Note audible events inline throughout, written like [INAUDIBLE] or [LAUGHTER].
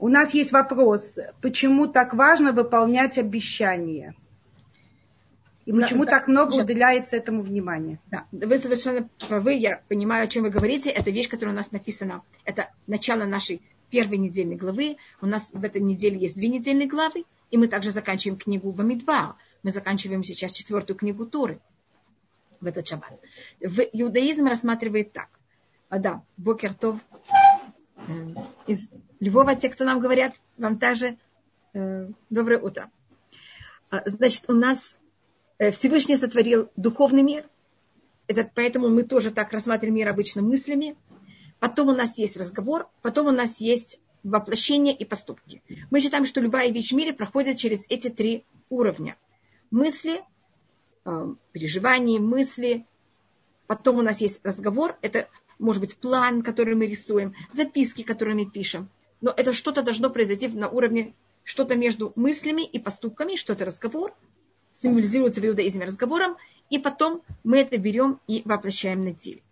У нас есть вопрос, почему так важно выполнять обещания? И почему да, так много да. уделяется этому внимания? Да, вы совершенно правы, я понимаю, о чем вы говорите. Это вещь, которая у нас написана. Это начало нашей первой недельной главы. У нас в этой неделе есть две недельные главы, и мы также заканчиваем книгу Бамидва. Мы заканчиваем сейчас четвертую книгу Торы в этот шаббат. В иудаизм рассматривает так. А да, Бокертов э, из Львова, те, кто нам говорят, вам также э, доброе утро. А, значит, у нас Э, Всевышний сотворил духовный мир, это, поэтому мы тоже так рассматриваем мир обычно мыслями. Потом у нас есть разговор, потом у нас есть воплощение и поступки. Мы считаем, что любая вещь в мире проходит через эти три уровня. Мысли, э, переживания, мысли. Потом у нас есть разговор, это может быть план, который мы рисуем, записки, которые мы пишем. Но это что-то должно произойти на уровне, что-то между мыслями и поступками, что-то разговор – символизируется в иудаизме разговором, и потом мы это берем и воплощаем на деле.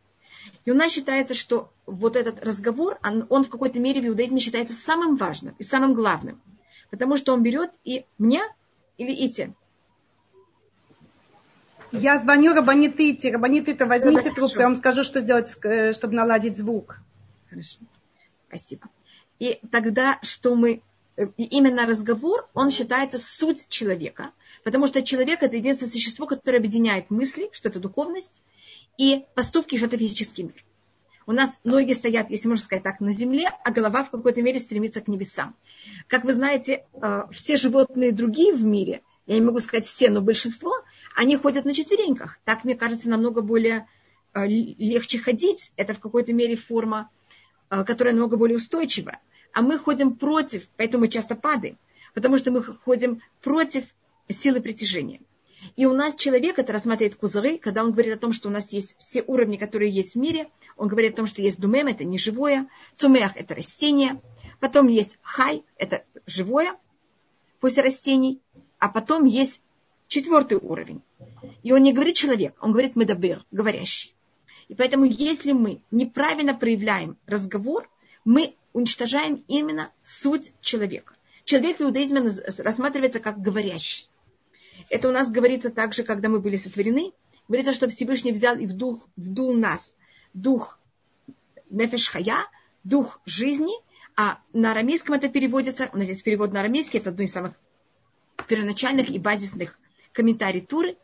И у нас считается, что вот этот разговор, он, он в какой-то мере в иудаизме считается самым важным и самым главным. Потому что он берет и меня или Ити. Я звоню Рабанит Ити. Рабанит Ити, возьмите трубку, я вам скажу, что сделать, э, чтобы наладить звук. Хорошо. Спасибо. И тогда, что мы... Э, именно разговор, он считается суть человека – Потому что человек – это единственное существо, которое объединяет мысли, что это духовность, и поступки, что это физический мир. У нас ноги стоят, если можно сказать так, на земле, а голова в какой-то мере стремится к небесам. Как вы знаете, э, все животные другие в мире, я не могу сказать все, но большинство, они ходят на четвереньках. Так, мне кажется, намного более э, легче ходить. Это в какой-то мере форма, которая намного более устойчивая. А мы ходим против, поэтому мы часто падаем. Потому что мы ходим против силы притяжения. И у нас человек это рассматривает кузыры, когда он говорит о том, что у нас есть все уровни, которые есть в мире. Он говорит о том, что есть думем, это не живое, цумех – это растение, потом есть хай – это живое после растений, а потом есть четвертый уровень. И он не говорит человек, он говорит медабер, говорящий. И поэтому, если мы неправильно проявляем разговор, мы уничтожаем именно суть человека. Человек в иудаизме рассматривается как говорящий. Это у нас говорится также, когда мы были сотворены. Говорится, что Всевышний взял и вдух, вдул нас дух нефешхая, дух жизни, а на арамейском это переводится, у нас есть перевод на арамейский, это одно из самых первоначальных и базисных комментариев Туры.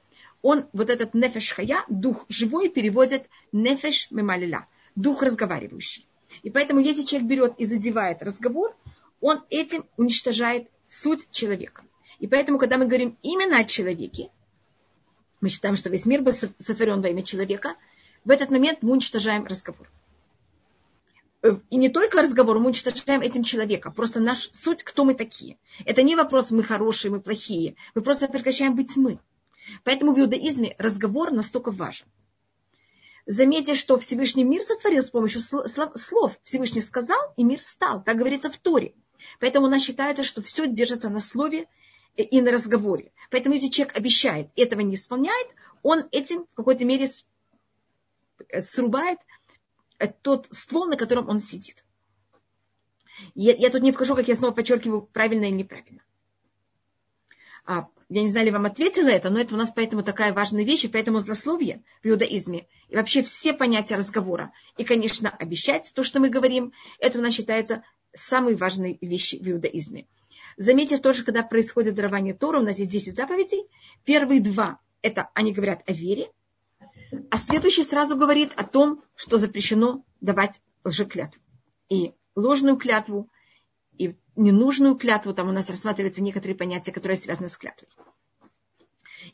Он, вот этот нефешхая, дух живой, переводит нефеш мемалиля, дух разговаривающий. И поэтому, если человек берет и задевает разговор, он этим уничтожает суть человека. И поэтому, когда мы говорим именно о человеке, мы считаем, что весь мир был сотворен во имя человека, в этот момент мы уничтожаем разговор. И не только разговор, мы уничтожаем этим человека. Просто наш суть, кто мы такие. Это не вопрос, мы хорошие, мы плохие. Мы просто прекращаем быть мы. Поэтому в иудаизме разговор настолько важен. Заметьте, что Всевышний мир сотворил с помощью слов. Всевышний сказал, и мир стал. Так говорится в Торе. Поэтому у нас считается, что все держится на слове и на разговоре. Поэтому если человек обещает, этого не исполняет, он этим в какой-то мере э, срубает э, тот ствол, на котором он сидит. Я, я тут не покажу, как я снова подчеркиваю, правильно и неправильно. А, я не знаю, ли вам ответила это, но это у нас поэтому такая важная вещь, и поэтому злословие в иудаизме, и вообще все понятия разговора, и, конечно, обещать то, что мы говорим, это у нас считается самой важной вещи в иудаизме. Заметьте тоже, когда происходит дарование Тора, у нас есть 10 заповедей. Первые два, это они говорят о вере, а следующий сразу говорит о том, что запрещено давать лжеклятву. И ложную клятву, и ненужную клятву, там у нас рассматриваются некоторые понятия, которые связаны с клятвой.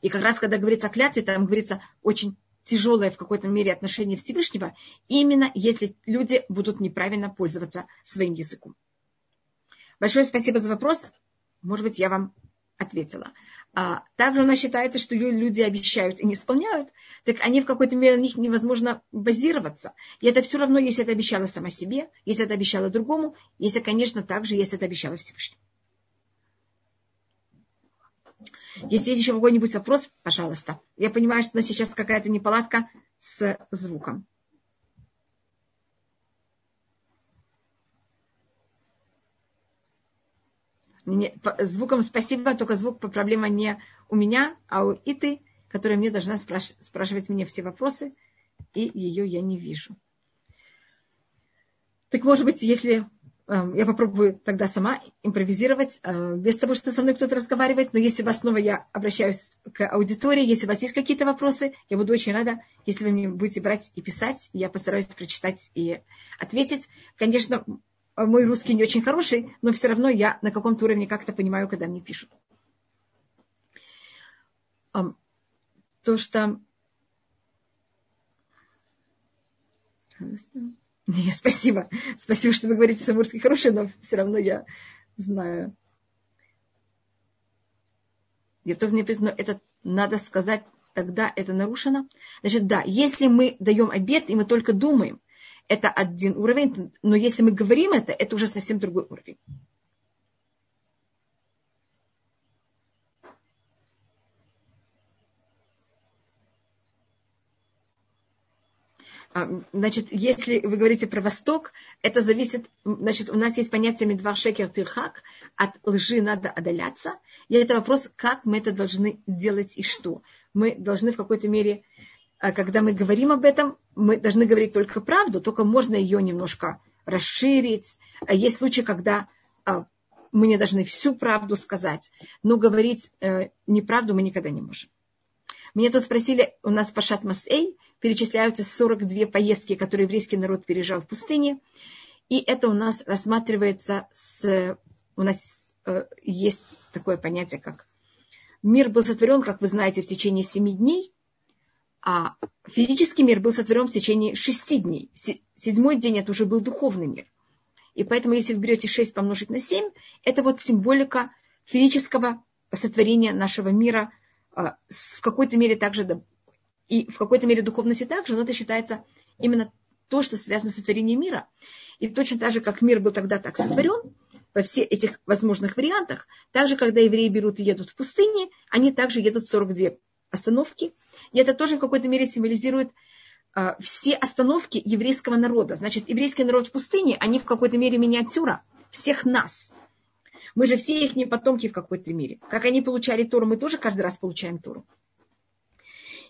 И как раз, когда говорится о клятве, там говорится очень тяжелое в какой-то мере отношение Всевышнего, именно если люди будут неправильно пользоваться своим языком. Большое спасибо за вопрос. Может быть, я вам ответила. А также у нас считается, что люди обещают и не исполняют, так они в какой-то мере на них невозможно базироваться. И это все равно, если это обещала сама себе, если это обещала другому, если, конечно, также, если это обещала Всевышнему. Если есть еще какой-нибудь вопрос, пожалуйста. Я понимаю, что у нас сейчас какая-то неполадка с звуком. Не, звуком спасибо, только звук по проблема не у меня, а у Иты, которая мне должна спраш- спрашивать мне все вопросы, и ее я не вижу. Так может быть, если Эм, я попробую тогда сама импровизировать, э, без того, что со мной кто-то разговаривает. Но если у вас снова я обращаюсь к аудитории, если у вас есть какие-то вопросы, я буду очень рада, если вы мне будете брать и писать. Я постараюсь прочитать и ответить. Конечно, мой русский не очень хороший, но все равно я на каком-то уровне как-то понимаю, когда мне пишут. То, что... [LAUGHS] Не, спасибо. Спасибо, что вы говорите, что мужский хороший, но все равно я знаю. Тоже мне но это надо сказать, тогда это нарушено. Значит, да, если мы даем обед, и мы только думаем, это один уровень, но если мы говорим это, это уже совсем другой уровень. А, значит, если вы говорите про Восток, это зависит, значит, у нас есть понятие медвар шекер тирхак, от лжи надо отдаляться. И это вопрос, как мы это должны делать и что. Мы должны в какой-то мере, когда мы говорим об этом, мы должны говорить только правду, только можно ее немножко расширить. А есть случаи, когда мы не должны всю правду сказать, но говорить э, неправду мы никогда не можем. Меня тут спросили, у нас Пашат Масей, перечисляются 42 поездки, которые еврейский народ пережил в пустыне. И это у нас рассматривается с... У нас э, есть такое понятие, как мир был сотворен, как вы знаете, в течение семи дней, а физический мир был сотворен в течение шести дней. Седьмой день это уже был духовный мир. И поэтому, если вы берете 6 помножить на 7, это вот символика физического сотворения нашего мира а, в какой-то мере также и в какой-то мере духовности также, но это считается именно то, что связано с сотворением мира. И точно так же, как мир был тогда так сотворен, во всех этих возможных вариантах, также, когда евреи берут и едут в пустыне, они также едут 42 остановки. И это тоже в какой-то мере символизирует э, все остановки еврейского народа. Значит, еврейский народ в пустыне, они в какой-то мере миниатюра всех нас. Мы же все их потомки в какой-то мере. Как они получали Тору, мы тоже каждый раз получаем Тору.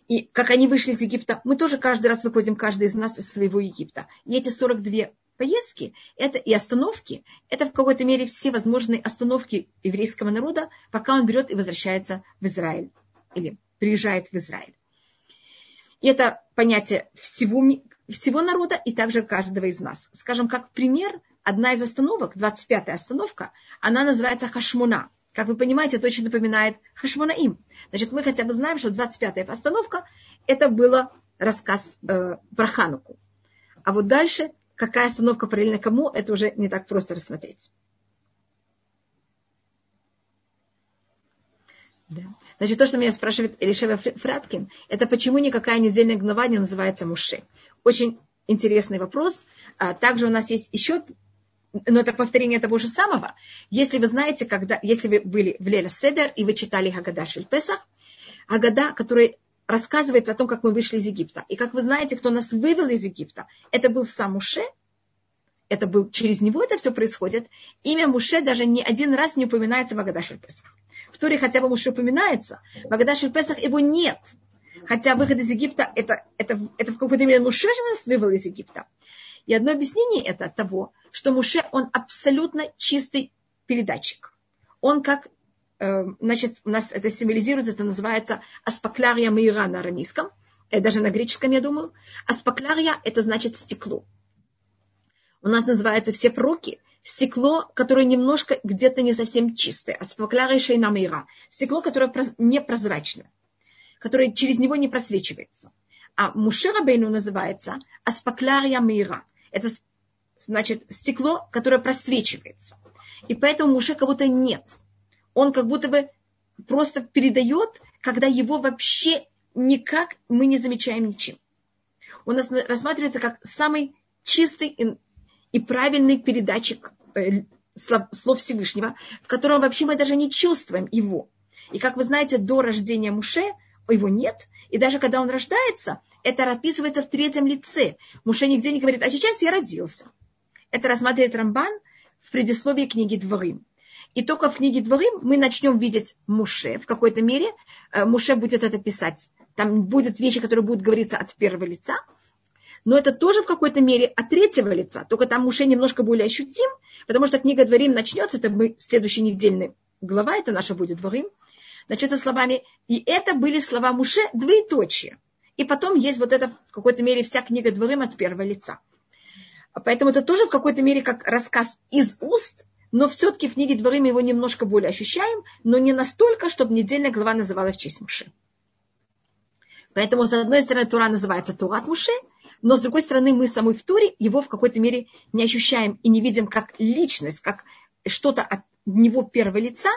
И как они вышли из Египта, мы тоже каждый раз выходим, каждый из нас из своего Египта. И эти 42 поездки это и остановки, это в какой-то мере все возможные остановки еврейского народа, пока он берет и возвращается в Израиль или приезжает в Израиль. И это понятие всего, всего народа и также каждого из нас. Скажем, как пример, одна из остановок, 25-я остановка, она называется Хашмуна. Как вы понимаете, это очень напоминает Хашмонаим. Значит, мы хотя бы знаем, что 25-я постановка – это было рассказ э, про Хануку. А вот дальше, какая остановка параллельно кому, это уже не так просто рассмотреть. Да. Значит, то, что меня спрашивает Элишева Фраткин, это почему никакая недельная глава не называется Муше. Очень интересный вопрос. А также у нас есть еще но это повторение того же самого. Если вы знаете, когда, если вы были в Леля Седер и вы читали Хагада Шельпесах, Хагада, который рассказывается о том, как мы вышли из Египта. И как вы знаете, кто нас вывел из Египта, это был сам Муше, это был, через него это все происходит. Имя Муше даже ни один раз не упоминается в Агада Шельпесах. В Туре хотя бы Муше упоминается, в Агада Шельпесах его нет. Хотя выход из Египта, это, это, это в какой-то мере Муше же нас вывел из Египта. И одно объяснение это от того, что Муше, он абсолютно чистый передатчик. Он как, э, значит, у нас это символизируется, это называется аспаклярия мира на арамейском, э, даже на греческом, я думаю. Аспаклярия – это значит стекло. У нас называются все пророки стекло, которое немножко где-то не совсем чистое. Аспаклярия шейна мира. Стекло, которое непрозрачное, которое через него не просвечивается. А Мушерабейну называется аспаклярия мира. Это значит стекло, которое просвечивается. И поэтому Муше как будто нет. Он как будто бы просто передает, когда его вообще никак мы не замечаем ничем. Он рассматривается как самый чистый и правильный передатчик э, слов Всевышнего, в котором вообще мы даже не чувствуем его. И как вы знаете, до рождения Муше его нет, и даже когда он рождается, это описывается в третьем лице. Муше нигде не говорит, а сейчас я родился. Это рассматривает Рамбан в предисловии книги Дворим. И только в книге Дворы мы начнем видеть Муше в какой-то мере. Э, Муше будет это писать. Там будут вещи, которые будут говориться от первого лица. Но это тоже в какой-то мере от третьего лица. Только там Муше немножко более ощутим, потому что книга Дворим начнется, это мы следующий недельный глава, это наша будет Дворим, начнется словами, и это были слова Муше двоеточие. И потом есть вот это в какой-то мере вся книга Дворим от первого лица. Поэтому это тоже в какой-то мере как рассказ из уст, но все-таки в книге Дворим его немножко более ощущаем, но не настолько, чтобы недельная глава называлась в честь Муши. Поэтому, с одной стороны, Тура называется Турат Муше, но, с другой стороны, мы самой в Туре его в какой-то мере не ощущаем и не видим как личность, как что-то от него первого лица,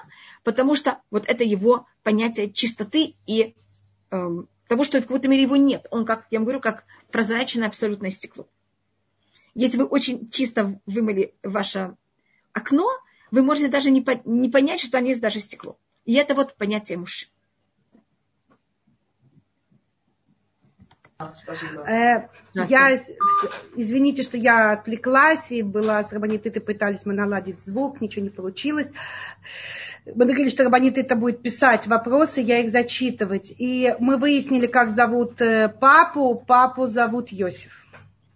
потому что вот это его понятие чистоты и э, того, что в какой-то мере его нет. Он, как я вам говорю, как прозрачное абсолютное стекло. Если вы очень чисто вымыли ваше окно, вы можете даже не, по, не понять, что там есть даже стекло. И это вот понятие мужчин. Э, я, извините, что я отвлеклась и была с Рабанитытой, пытались мы наладить звук, ничего не получилось. Мы договорились, что Рабанитыта будет писать вопросы, я их зачитывать. И мы выяснили, как зовут э, папу. Папу зовут Йосиф.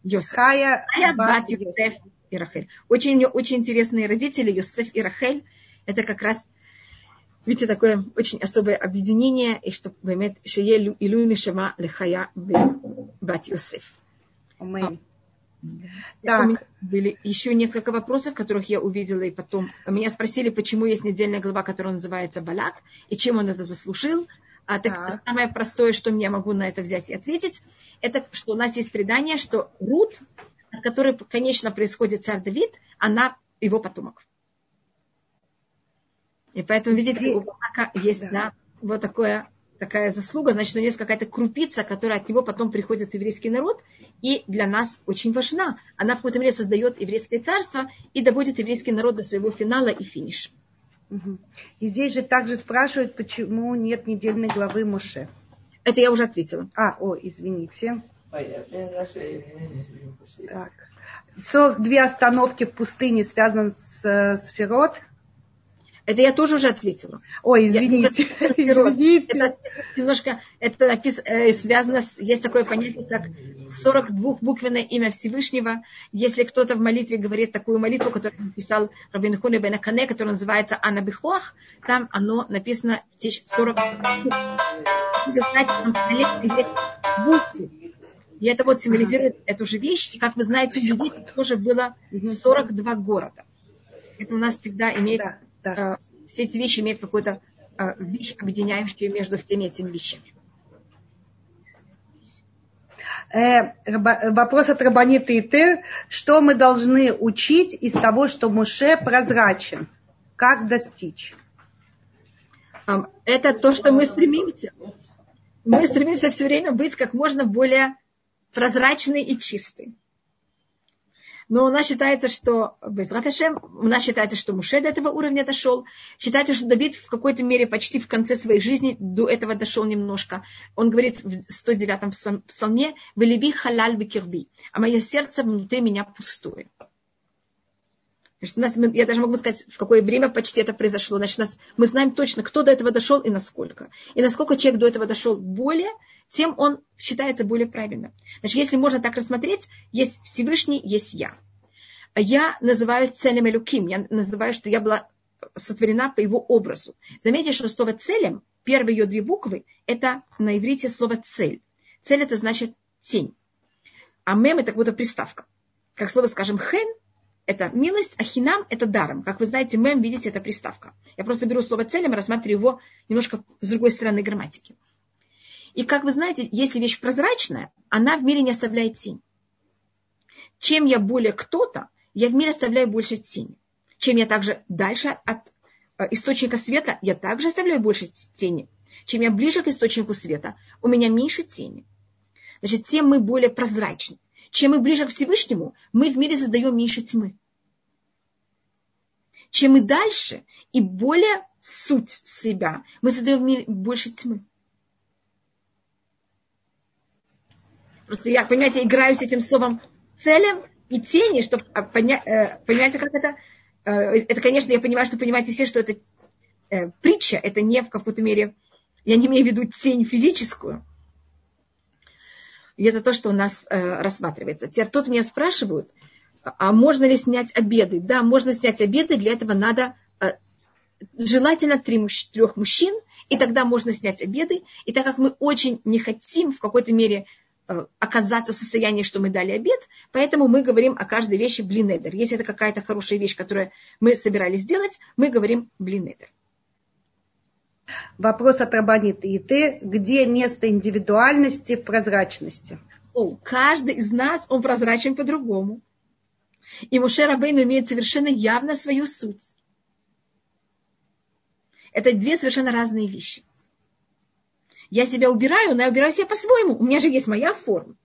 Йосеф. Хая, Хая бат Йосеф и Рахель. Очень, у нее очень интересные родители, Йосеф и Рахель. Это как раз, Видите, такое очень особое объединение, и что имеет Шее Илю Мишема Лехая Бат Йосеф. Так. А. Были еще несколько вопросов, которых я увидела, и потом меня спросили, почему есть недельная глава, которая называется Балак, и чем он это заслужил. А так, так. самое простое, что мне могу на это взять и ответить, это что у нас есть предание, что Рут, от которой, конечно, происходит царь Давид, она его потомок. И поэтому, видите, у Балака есть да. Да, вот такое, такая заслуга, значит, у него есть какая-то крупица, которая от него потом приходит еврейский народ, и для нас очень важна. Она в какой-то мере создает еврейское царство и доводит еврейский народ до своего финала и финиша. И здесь же также спрашивают, почему нет недельной главы Моше. Это я уже ответила. А, о, извините. Так. 42 остановки в пустыне связаны с, с Ферот. Это я тоже уже ответила. Ой, извините. [LAUGHS] Я, [LAUGHS] извините. Это немножко это напис, э, связано с... Есть такое понятие, как 42-буквенное имя Всевышнего. Если кто-то в молитве говорит такую молитву, которую написал Рабин Хуни Бен Акане, которая называется Анна Бихуах, там оно написано в 40 Вы знаете, там буквы. И это вот символизирует эту же вещь. И как вы знаете, в Египте тоже было 42 города. Это у нас всегда имеет да. Э, все эти вещи имеют какую-то э, вещь, объединяющую между всеми этими вещами. Э, вопрос от Рабанита Итер. Что мы должны учить из того, что Муше прозрачен? Как достичь? Это то, что мы стремимся. Мы стремимся все время быть как можно более прозрачной и чистой. Но у нас считается, что без у нас считается, что Муше до этого уровня дошел. Считается, что Давид в какой-то мере почти в конце своей жизни до этого дошел немножко. Он говорит в 109-м псалме «Велиби халаль бекирби», а мое сердце внутри меня пустое. Значит, у нас, я даже могу сказать, в какое время почти это произошло. Значит, нас, мы знаем точно, кто до этого дошел и насколько. И насколько человек до этого дошел более, тем он считается более правильным. Значит, если можно так рассмотреть, есть Всевышний, есть я. Я называю целем Элюким. Я называю, что я была сотворена по его образу. Заметьте, что слово целем, первые ее две буквы, это на иврите слово цель. Цель это значит тень. А мем это как будто приставка. Как слово, скажем, хен это милость, а хинам это даром. Как вы знаете, мем, видите, это приставка. Я просто беру слово целем и рассматриваю его немножко с другой стороны грамматики. И как вы знаете, если вещь прозрачная, она в мире не оставляет тень. Чем я более кто-то, я в мире оставляю больше тени. Чем я также дальше от э, источника света, я также оставляю больше тени. Чем я ближе к источнику света, у меня меньше тени. Значит, тем мы более прозрачны. Чем мы ближе к Всевышнему, мы в мире создаем меньше тьмы. Чем мы дальше и более суть себя, мы создаем в мире больше тьмы. Просто я, понимаете, играю с этим словом целым и тени, чтобы понять, э, понимаете, как это э, это, конечно, я понимаю, что понимаете все, что это э, притча, это не в какой-то мере, я не имею в виду тень физическую. И это то, что у нас рассматривается. Теперь тут меня спрашивают, а можно ли снять обеды? Да, можно снять обеды, для этого надо желательно трех мужчин, и тогда можно снять обеды. И так как мы очень не хотим в какой-то мере оказаться в состоянии, что мы дали обед, поэтому мы говорим о каждой вещи блинедер. Если это какая-то хорошая вещь, которую мы собирались сделать, мы говорим блинедер. Вопрос от Рабаниты и ты. Где место индивидуальности в прозрачности? О, каждый из нас, он прозрачен по-другому. И Муше Рабейну имеет совершенно явно свою суть. Это две совершенно разные вещи. Я себя убираю, но я убираю себя по-своему. У меня же есть моя форма.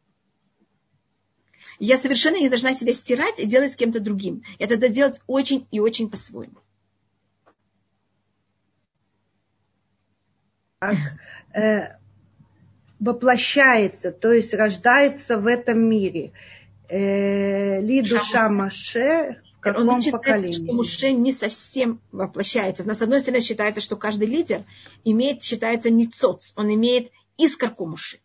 Я совершенно не должна себя стирать и делать с кем-то другим. Я тогда делать очень и очень по-своему. Э, воплощается, то есть рождается в этом мире. Э, ли душа Маше каком Он поколении? что Муше не совсем воплощается. На с одной стороны считается, что каждый лидер имеет, считается ницоц, он имеет искорку Муши.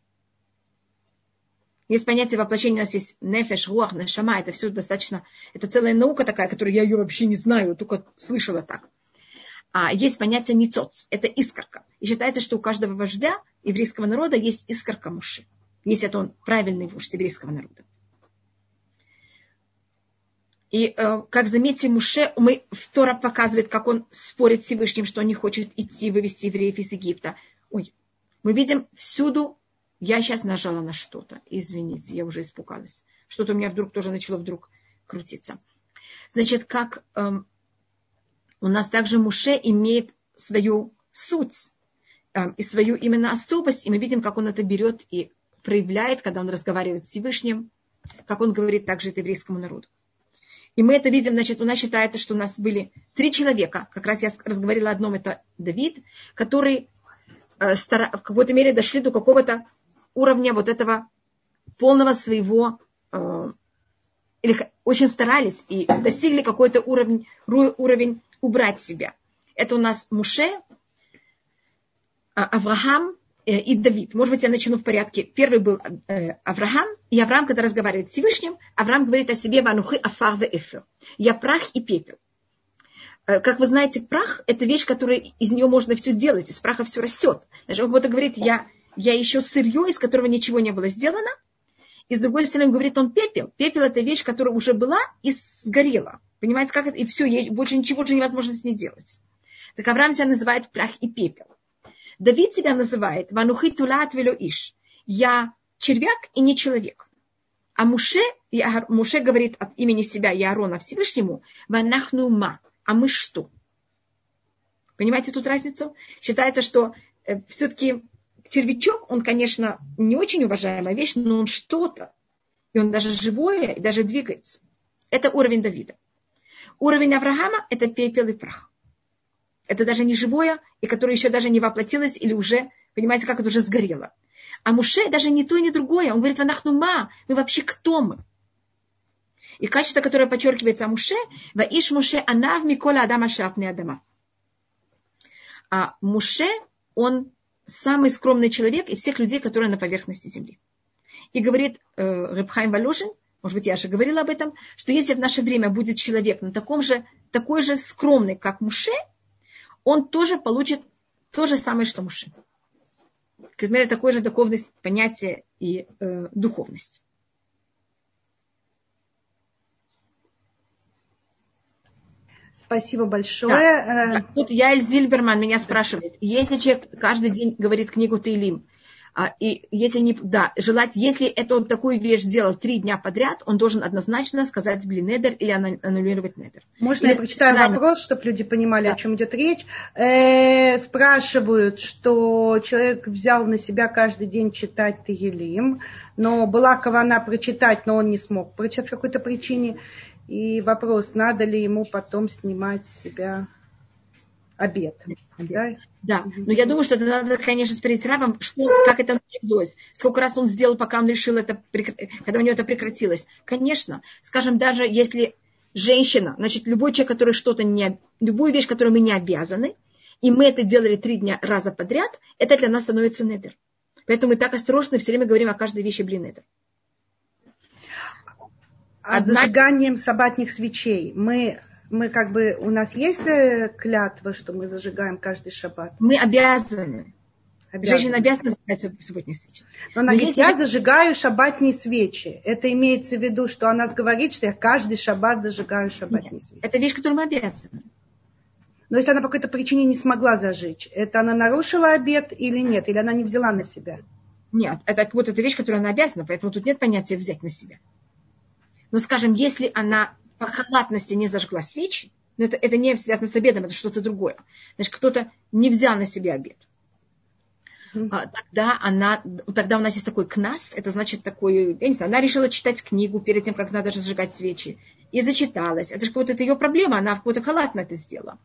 Есть понятие воплощения, у нас есть нефеш, руах, нешама, это все достаточно, это целая наука такая, которую я ее вообще не знаю, только слышала так а, есть понятие ницоц, это искорка. И считается, что у каждого вождя еврейского народа есть искорка муши, если это он правильный вождь еврейского народа. И, э, как заметьте, Муше, мы, Тора показывает, как он спорит с Всевышним, что он не хочет идти вывести евреев из Египта. Ой, мы видим всюду, я сейчас нажала на что-то, извините, я уже испугалась. Что-то у меня вдруг тоже начало вдруг крутиться. Значит, как эм, у нас также Муше имеет свою суть э, и свою именно особость, и мы видим, как он это берет и проявляет, когда он разговаривает с Всевышним, как он говорит также это еврейскому народу. И мы это видим, значит, у нас считается, что у нас были три человека, как раз я разговаривала о одном, это Давид, который э, в какой-то мере дошли до какого-то уровня вот этого полного своего, э, или очень старались и достигли какой-то уровень, уровень убрать себя. Это у нас Муше, а, Авраам и Давид. Может быть, я начну в порядке. Первый был э, Авраам, и Авраам, когда разговаривает с Всевышним, Авраам говорит о себе «Ванухы афар ве эфер». Я прах и пепел. Э, как вы знаете, прах – это вещь, которая из нее можно все делать, из праха все растет. Даже он будто говорит, я, я еще сырье, из которого ничего не было сделано, и с другой стороны, он говорит, он пепел. Пепел – это вещь, которая уже была и сгорела. Понимаете, как это? И все, больше ничего уже невозможно с ней делать. Так Авраам себя называет прах и пепел. Давид себя называет ванухи тулат иш. Я червяк и не человек. А Муше, Муше говорит от имени себя и Аарона Всевышнему, ванахну ма. А мы что? Понимаете тут разницу? Считается, что э, все-таки червячок, он, конечно, не очень уважаемая вещь, но он что-то. И он даже живое, и даже двигается. Это уровень Давида. Уровень Авраама – это пепел и прах. Это даже не живое, и которое еще даже не воплотилось, или уже, понимаете, как это уже сгорело. А Муше даже не то, ни другое. Он говорит, ванахнума, мы вообще кто мы? И качество, которое подчеркивается о Муше, иш Муше анав микола адама шапне адама. А Муше, он самый скромный человек из всех людей, которые на поверхности земли. И говорит э, Рыбхайм Валюшин, может быть, я уже говорила об этом, что если в наше время будет человек на таком же, такой же скромный, как Муше, он тоже получит то же самое, что Муше. К примеру, такой же духовность, понятие и э, духовность. Спасибо большое. Да. Э, Тут Яэль Зильберман меня спрашивает, если человек каждый день говорит книгу Тейлим, а, и если не, да, желать, если это он такую вещь сделал три дня подряд, он должен однозначно сказать блинедер или аннулировать недер. Можно я прочитаю правильно. вопрос, чтобы люди понимали, да. о чем идет речь? Э, спрашивают, что человек взял на себя каждый день читать Тегелим, но была кавана прочитать, но он не смог прочитать по какой-то причине. И вопрос, надо ли ему потом снимать себя обед. Да? да, но я думаю, что это надо, конечно, спросить рабом, что, как это началось, сколько раз он сделал, пока он решил это, когда у него это прекратилось. Конечно, скажем, даже если женщина, значит, любой человек, который что-то не, любую вещь, которую мы не обязаны, и мы это делали три дня раза подряд, это для нас становится недер. Поэтому мы так осторожно все время говорим о каждой вещи блин недер. А Одна... зажиганием сабатних свечей мы мы как бы, у нас есть э, клятва, что мы зажигаем каждый шаббат? Мы обязаны. обязаны. Женщина обязана зажигать субботние свечи. Но она Но говорит, я зажигаю шаббатные свечи. Это имеется в виду, что она говорит, что я каждый шаббат зажигаю шаббатные Нет, свечи. Это вещь, которую мы обязаны. Но если она по какой-то причине не смогла зажечь, это она нарушила обед или нет? Или она не взяла на себя? Нет, это вот эта вещь, которую она обязана, поэтому тут нет понятия взять на себя. Но, скажем, если она по халатности не зажгла свечи, но это, это не связано с обедом, это что-то другое. Значит, кто-то не взял на себя обед. А, тогда, она, тогда у нас есть такой кнас, это значит такой, я не знаю, она решила читать книгу перед тем, как надо зажигать свечи, и зачиталась. Это же какая-то ее проблема, она в какой-то халатно это сделала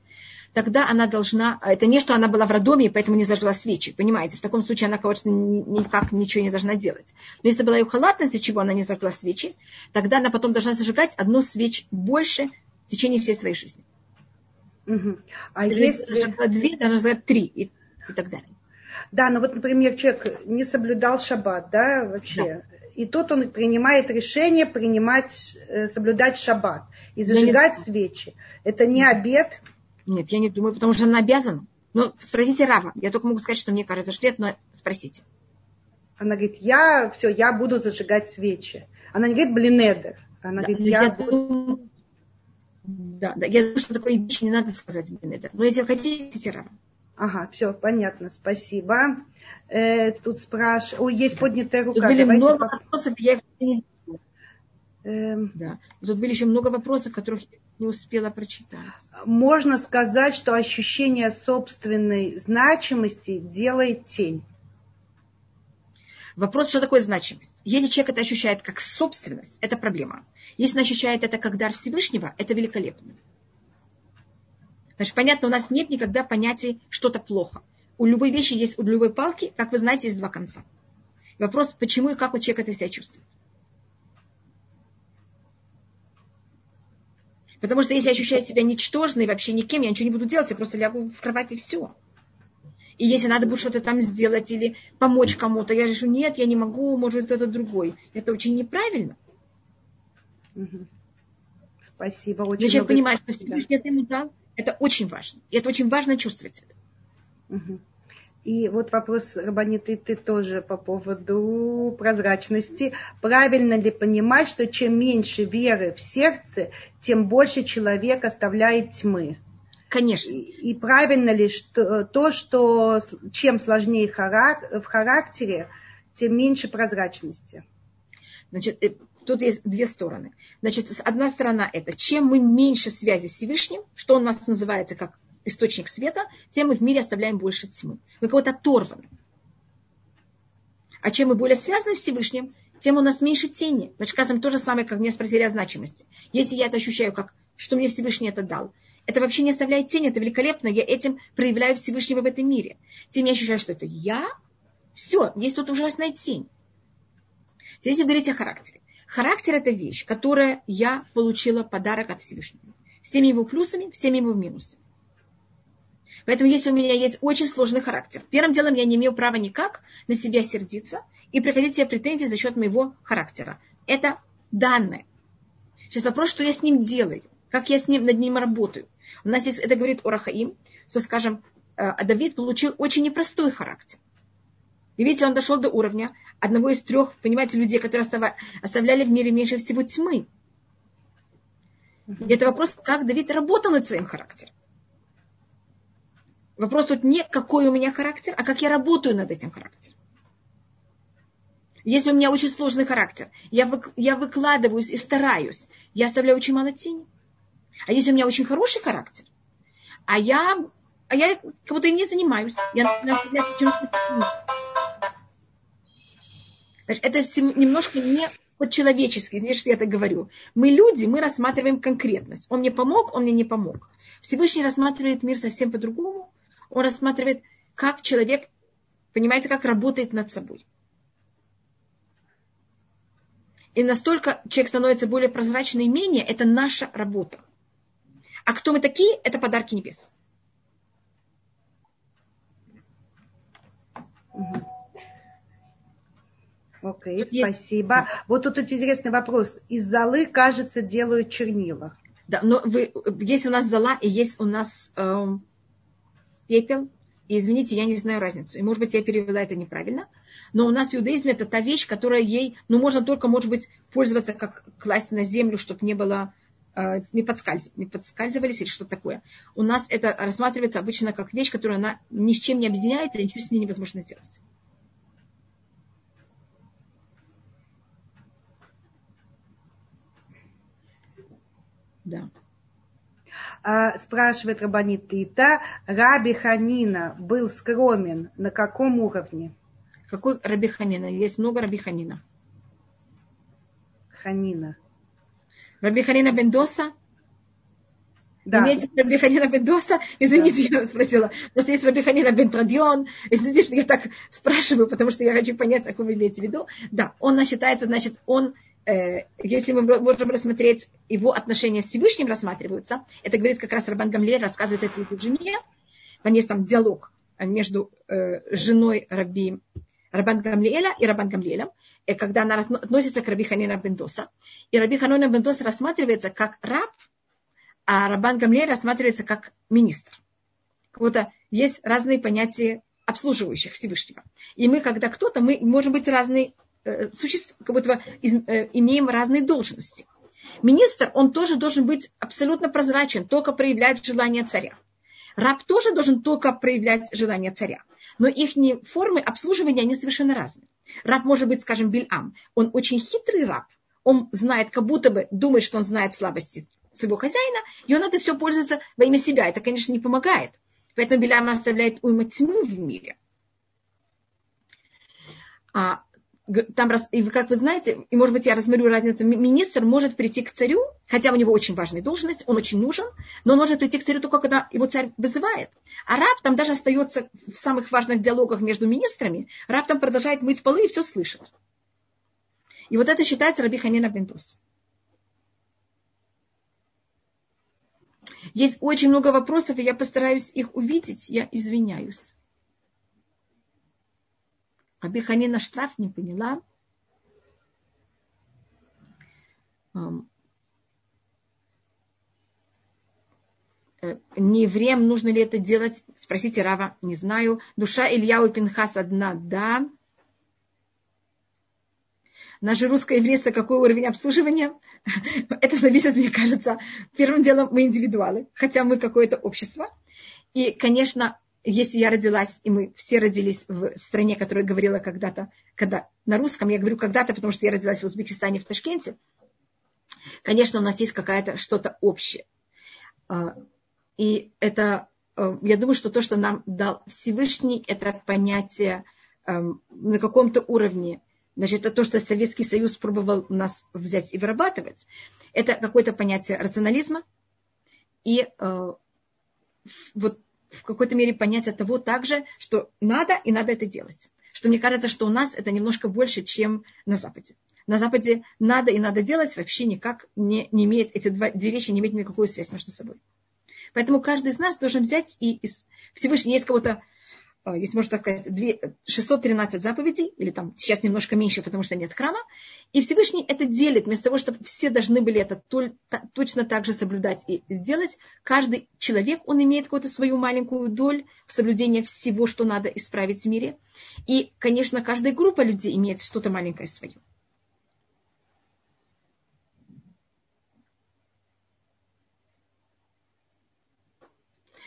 тогда она должна... А это не, что она была в роддоме, и поэтому не зажгла свечи. Понимаете? В таком случае она, конечно, никак ничего не должна делать. Но если была ее халатность, из чего она не зажгла свечи, тогда она потом должна зажигать одну свечь больше в течение всей своей жизни. Угу. А если... Зажгла две, должна зажигать три и, и так далее. Да, но вот, например, человек не соблюдал шаббат, да, вообще. Да. И тут он принимает решение принимать, э, соблюдать шаббат и зажигать да свечи. Это не обед, нет, я не думаю, потому что она обязана. Ну, спросите Рава. Я только могу сказать, что мне кажется, что нет, но спросите. Она говорит, я все, я буду зажигать свечи. Она не говорит, блин, Эдер. Она да, говорит, я, я буду... Да, да, я думаю, что такое вещи не надо сказать, блин, Эдер. Но если вы хотите, Рава. Ага, все, понятно, спасибо. Э, тут спрашивают, ой, есть поднятая рука. Тут были Давайте много по... вопросов, я их не Эм... Да. Тут были еще много вопросов, которых я не успела прочитать. Можно сказать, что ощущение собственной значимости делает тень. Вопрос, что такое значимость? Если человек это ощущает как собственность, это проблема. Если он ощущает это как дар Всевышнего, это великолепно. Значит, понятно, у нас нет никогда понятия что-то плохо. У любой вещи есть, у любой палки, как вы знаете, есть два конца. Вопрос, почему и как у человека это себя чувствует. Потому что если я ощущаю себя ничтожной, вообще никем, я ничего не буду делать, я просто лягу в кровать и все. И если надо будет что-то там сделать или помочь кому-то, я решу, нет, я не могу, может, кто-то другой. Это очень неправильно. Угу. Спасибо. Очень много... понимать, что Всевышний это ему дал, это очень важно. И это очень важно чувствовать это. Угу. И вот вопрос, Рабаниты, ты тоже по поводу прозрачности. Правильно ли понимать, что чем меньше веры в сердце, тем больше человек оставляет тьмы? Конечно. И, правильно ли что, то, что чем сложнее харак, в характере, тем меньше прозрачности? Значит, э, тут есть две стороны. Значит, одна сторона это, чем мы меньше связи с Всевышним, что у нас называется как источник света, тем мы в мире оставляем больше тьмы. Мы кого-то оторваны. А чем мы более связаны с Всевышним, тем у нас меньше тени. Значит, скажем, то же самое, как мне спросили о значимости. Если я это ощущаю, как что мне Всевышний это дал, это вообще не оставляет тени, это великолепно, я этим проявляю Всевышнего в этом мире. Тем я ощущаю, что это я, все, есть тут ужасная тень. Здесь говорить о характере. Характер – это вещь, которая я получила подарок от Всевышнего. Всеми его плюсами, всеми его минусами. Поэтому если у меня есть очень сложный характер, первым делом я не имею права никак на себя сердиться и приходить себе претензии за счет моего характера. Это данное. Сейчас вопрос, что я с ним делаю, как я с ним над ним работаю. У нас есть, это говорит Орахаим, что, скажем, э, Давид получил очень непростой характер. И видите, он дошел до уровня одного из трех, понимаете, людей, которые оставляли в мире меньше всего тьмы. И это вопрос, как Давид работал над своим характером. Вопрос тут не какой у меня характер, а как я работаю над этим характером. Если у меня очень сложный характер, я, вы, я выкладываюсь и стараюсь, я оставляю очень мало тени. А если у меня очень хороший характер, а я, а я как будто им не занимаюсь, я Значит, это немножко не по-человечески, здесь что я так говорю. Мы люди, мы рассматриваем конкретность. Он мне помог, он мне не помог. Всевышний рассматривает мир совсем по-другому он рассматривает, как человек, понимаете, как работает над собой. И настолько человек становится более прозрачным и менее, это наша работа. А кто мы такие, это подарки небес. Окей, okay, спасибо. Вот тут интересный вопрос. Из золы, кажется, делают чернила. Да, но вы, есть у нас зола и есть у нас э, пепел. И извините, я не знаю разницу. И, может быть, я перевела это неправильно. Но у нас в иудаизме это та вещь, которая ей, ну, можно только, может быть, пользоваться, как класть на землю, чтобы не было, э, не, подскальз, не подскальзывались или что-то такое. У нас это рассматривается обычно как вещь, которая она ни с чем не объединяется, и ничего с ней невозможно сделать. Да. А, спрашивает Рабанит Тита, Раби Ханина был скромен на каком уровне? Какой Раби Ханина? Есть много Раби Ханина. Ханина. Раби Ханина Бендоса? Да. Имеете Раби Ханина Бендоса? Извините, да. я спросила. Просто есть Раби Ханина Бентрадион. Извините, что я так спрашиваю, потому что я хочу понять, о ком вы имеете в виду. Да, он считается, значит, он если мы можем рассмотреть его отношения с Всевышним рассматриваются, это говорит как раз Рабан Гамлель, рассказывает это его жене, там есть там диалог между э, женой Раби Рабан Гамлеля и Рабан Гамлелем, э, когда она относится к Раби Ханина Бендоса. И Раби Ханина Бендос рассматривается как раб, а Рабан Гамлель рассматривается как министр. Как будто есть разные понятия обслуживающих Всевышнего. И мы, когда кто-то, мы можем быть разные Э, существ, как будто э, имеем разные должности. Министр, он тоже должен быть абсолютно прозрачен, только проявлять желание царя. Раб тоже должен только проявлять желание царя. Но их формы обслуживания, они совершенно разные. Раб может быть, скажем, Бильам. Он очень хитрый раб. Он знает, как будто бы думает, что он знает слабости своего хозяина, и он это все пользуется во имя себя. Это, конечно, не помогает. Поэтому Бильам оставляет уйма тьму в мире. А там, и как вы знаете, и может быть я рассмотрю разницу, министр может прийти к царю, хотя у него очень важная должность, он очень нужен, но он может прийти к царю только когда его царь вызывает. А раб там даже остается в самых важных диалогах между министрами, раб там продолжает мыть полы и все слышит. И вот это считается Раби Ханина Бендус. Есть очень много вопросов, и я постараюсь их увидеть, я извиняюсь. Раби Ханина штраф не поняла. Э, не евреям нужно ли это делать? Спросите Рава, не знаю. Душа Илья у Пинхас одна, да. Наша русско-еврейство, какой уровень обслуживания? [LAUGHS] Это зависит, мне кажется, первым делом мы индивидуалы, хотя мы какое-то общество. И, конечно, если я родилась, и мы все родились в стране, которая говорила когда-то, когда на русском, я говорю когда-то, потому что я родилась в Узбекистане, в Ташкенте, конечно, у нас есть какая-то что-то общее. А, и это, а, я думаю, что то, что нам дал Всевышний, это понятие а, на каком-то уровне, значит, это то, что Советский Союз пробовал нас взять и вырабатывать, это какое-то понятие рационализма и вот в какой-то мере понятие того также, что надо и надо это делать. Что мне кажется, что у нас это немножко больше, чем на Западе. На Западе надо и надо делать вообще никак не, не имеет, эти два, две вещи не имеют никакой связи между собой. Поэтому каждый из нас должен взять и из Всевышнего есть кого-то если можно так сказать, 613 заповедей, или там сейчас немножко меньше, потому что нет храма, и Всевышний это делит, вместо того, чтобы все должны были это точно так же соблюдать и делать, каждый человек, он имеет какую-то свою маленькую долю в соблюдении всего, что надо исправить в мире. И, конечно, каждая группа людей имеет что-то маленькое свое.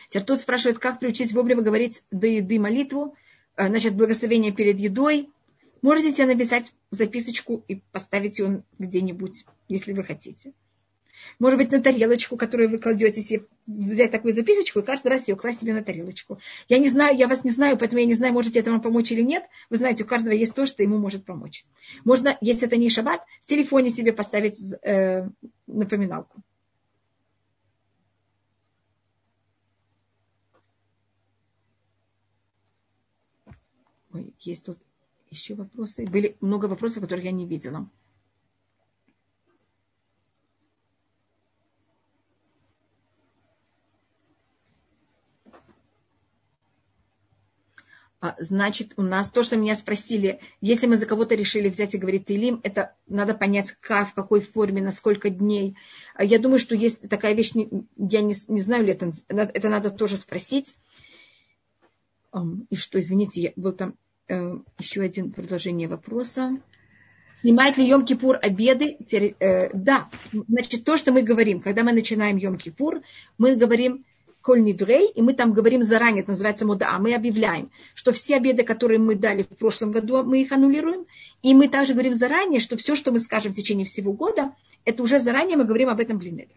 Теперь тут спрашивают, как приучить вовремя говорить до еды молитву, э, значит, благословение перед едой. Можете написать записочку и поставить ее где-нибудь, если вы хотите. Может быть, на тарелочку, которую вы кладете себе, взять такую записочку и каждый раз ее класть себе на тарелочку. Я не знаю, я вас не знаю, поэтому я не знаю, можете это вам помочь или нет. Вы знаете, у каждого есть то, что ему может помочь. Можно, если это не шаббат, в телефоне себе поставить э, напоминалку. Ой, есть тут еще вопросы. Были много вопросов, которых я не видела. А, значит, у нас то, что меня спросили, если мы за кого-то решили взять и говорить Илим, это надо понять, как, в какой форме, на сколько дней. А я думаю, что есть такая вещь, я не, не знаю ли это, это надо тоже спросить. И что, извините, я был там еще один продолжение вопроса. Снимает ли Йом-Кипур обеды? Э, да, значит, то, что мы говорим, когда мы начинаем Йом-Кипур, мы говорим коль нидрей, и мы там говорим заранее, это называется муда, мы объявляем, что все обеды, которые мы дали в прошлом году, мы их аннулируем, и мы также говорим заранее, что все, что мы скажем в течение всего года, это уже заранее мы говорим об этом блинеде.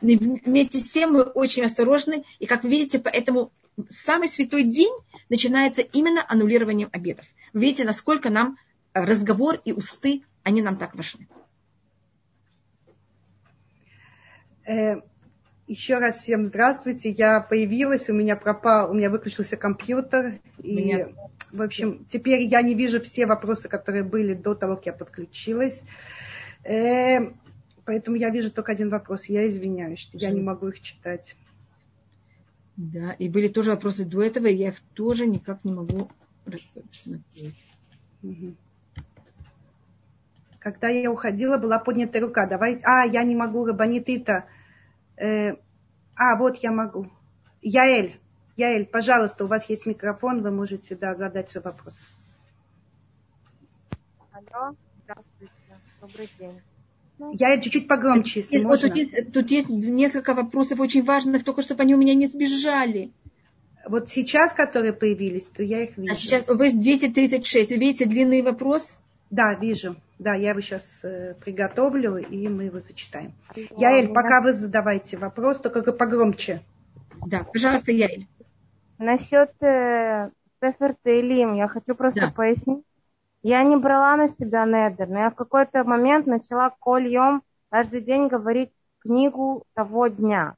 Вместе с тем мы очень осторожны, и как вы видите, поэтому самый святой день начинается именно аннулированием обедов. Вы видите, насколько нам разговор и усты, они нам так важны. Э, еще раз всем здравствуйте. Я появилась, у меня пропал, у меня выключился компьютер. И, меня... в общем, теперь я не вижу все вопросы, которые были до того, как я подключилась. Поэтому я вижу только один вопрос. Я извиняюсь, что я не могу их читать. Да, и были тоже вопросы до этого, и я их тоже никак не могу рассмотреть. Угу. Когда я уходила, была поднята рука. Давай, а, я не могу, Рабанитита. Э, а, вот я могу. Яэль, Яэль, пожалуйста, у вас есть микрофон, вы можете да, задать свой вопрос. Алло, здравствуйте, добрый день. Я чуть-чуть погромче, если вот можно. Тут есть, тут есть несколько вопросов очень важных, только чтобы они у меня не сбежали. Вот сейчас, которые появились, то я их вижу. А сейчас вы 10.36. Вы видите длинный вопрос? Да, вижу. Да, я его сейчас э, приготовлю, и мы его зачитаем. Яэль, пока вы задавайте вопрос, только погромче. Да, пожалуйста, Яэль. Насчет э, Сефер Тейлим, я хочу просто да. пояснить. Я не брала на себя недер, но я в какой-то момент начала кольем каждый день говорить книгу того дня.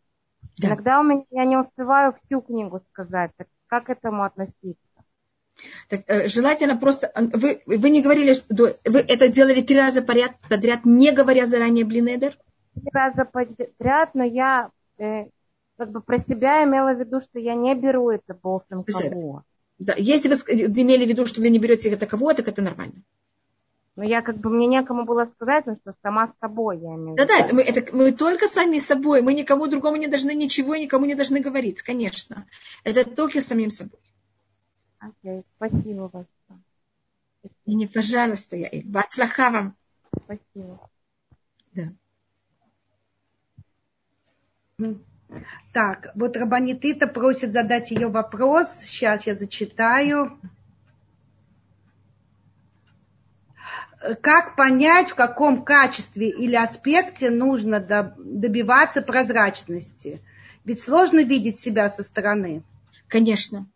Да. Иногда у меня я не успеваю всю книгу сказать. Так как к этому относиться? Так, э, желательно просто... Вы, вы не говорили, что вы это делали три раза подряд, подряд не говоря заранее блинедер? Три раза подряд, но я э, как бы про себя имела в виду, что я не беру это кого. Да, если вы имели в виду, что вы не берете это кого, так это нормально. Но я как бы мне некому было сказать, но что сама с собой я имею Да, да, это мы, это мы только сами с собой. Мы никому другому не должны ничего, никому не должны говорить, конечно. Это только самим собой. Окей, спасибо большое. И не, пожалуйста, я Бацлаха вам. Спасибо. Да. Так, вот Рабанитита просит задать ее вопрос. Сейчас я зачитаю. Как понять, в каком качестве или аспекте нужно добиваться прозрачности? Ведь сложно видеть себя со стороны. Конечно.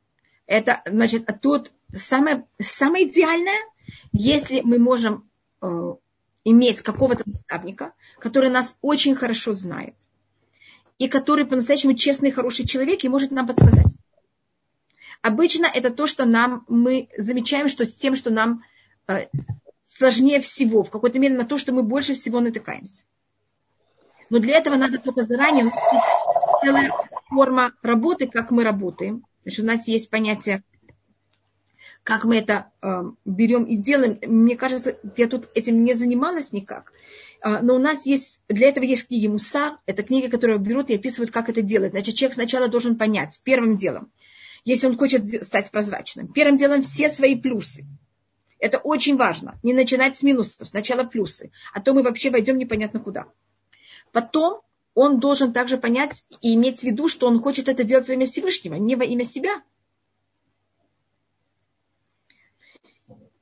Это, значит, тут самое, самое идеальное, если мы можем э, иметь какого-то наставника, который нас очень хорошо знает, и который по-настоящему честный хороший человек и может нам подсказать. Обычно это то, что нам, мы замечаем, что с тем, что нам э, сложнее всего, в какой-то мере на то, что мы больше всего натыкаемся. Но для этого надо только заранее целая форма работы, как мы работаем. Значит, у нас есть понятие, как мы это э, берем и делаем. Мне кажется, я тут этим не занималась никак. Э, но у нас есть, для этого есть книги Муса. Это книги, которые берут и описывают, как это делать. Значит, человек сначала должен понять, первым делом, если он хочет стать прозрачным, первым делом все свои плюсы. Это очень важно. Не начинать с минусов, сначала плюсы. А то мы вообще войдем непонятно куда. Потом он должен также понять и иметь в виду, что он хочет это делать во имя Всевышнего, не во имя себя.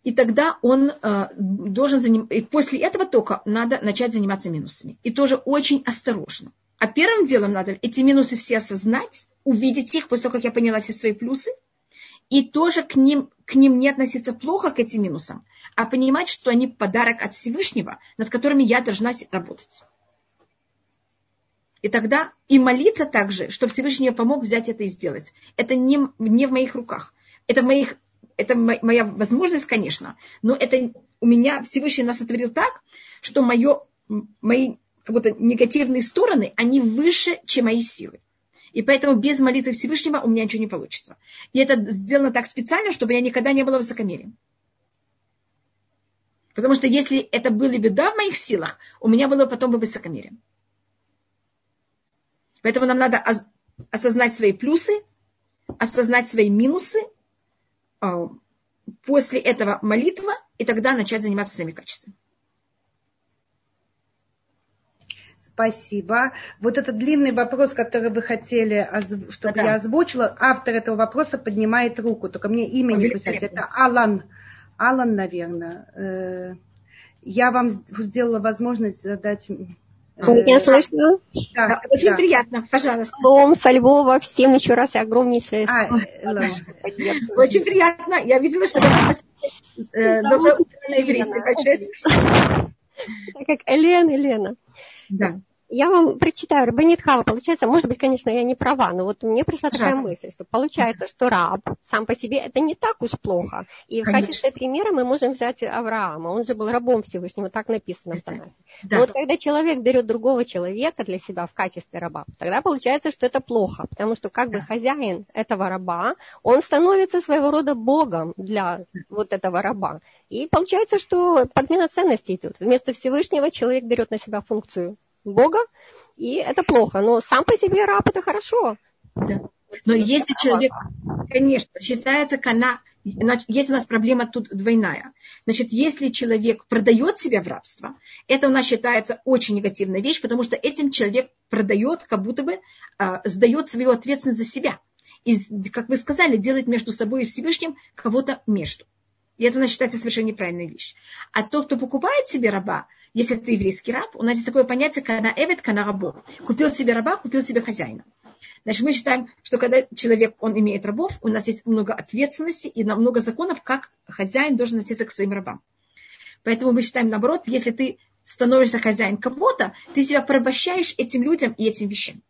И тогда он э, должен заним... и после этого только надо начать заниматься минусами. И тоже очень осторожно. А первым делом надо эти минусы все осознать, увидеть их после того, как я поняла все свои плюсы, и тоже к ним, к ним не относиться плохо, к этим минусам, а понимать, что они подарок от Всевышнего, над которыми я должна работать. И тогда и молиться также, чтобы Всевышний помог взять это и сделать. Это не, не в моих руках. Это, в моих, это моя возможность, конечно, но это у меня Всевышний нас сотворил так, что мое, мои как будто негативные стороны, они выше, чем мои силы. И поэтому без молитвы Всевышнего у меня ничего не получится. И это сделано так специально, чтобы я никогда не была высокомерием. Потому что если это были бы да в моих силах, у меня было потом бы высокомерие. Поэтому нам надо осознать свои плюсы, осознать свои минусы, после этого молитва, и тогда начать заниматься своими качествами. Спасибо. Вот этот длинный вопрос, который вы хотели, чтобы да. я озвучила, автор этого вопроса поднимает руку, только мне имя не писать. Это Алан. Алан, наверное. Э, я вам сделала возможность задать меня слышно? Да, очень да. приятно, пожалуйста. Лом, со Львова, всем еще раз огромнейшее а, Очень приятно. Я видела, что вы э, доброе утро на иврите. Большое спасибо. Как Элена, Елена. Да. Я вам прочитаю, Рабанит Хава, получается, может быть, конечно, я не права, но вот мне пришла такая Жаль. мысль, что получается, что раб сам по себе это не так уж плохо. И конечно. в качестве примера мы можем взять Авраама, он же был рабом Всевышнего, так написано в Танахе. Да. Но вот когда человек берет другого человека для себя в качестве раба, тогда получается, что это плохо, потому что как бы хозяин этого раба, он становится своего рода богом для вот этого раба. И получается, что подмена ценностей идет. Вместо Всевышнего человек берет на себя функцию Бога, и это плохо. Но сам по себе раб это хорошо. Да. Но если человек, конечно, считается кана, есть у нас проблема тут двойная. Значит, если человек продает себя в рабство, это у нас считается очень негативная вещь, потому что этим человек продает, как будто бы э, сдает свою ответственность за себя. И, как вы сказали, делает между собой и Всевышним кого-то между. И это у нас считается совершенно неправильная вещь. А тот, кто покупает себе раба, если ты еврейский раб, у нас есть такое понятие кана эвет, кана рабо. Купил себе раба, купил себе хозяина. Значит, мы считаем, что когда человек, он имеет рабов, у нас есть много ответственности и много законов, как хозяин должен относиться к своим рабам. Поэтому мы считаем, наоборот, если ты становишься хозяин кого-то, ты себя порабощаешь этим людям и этим вещам.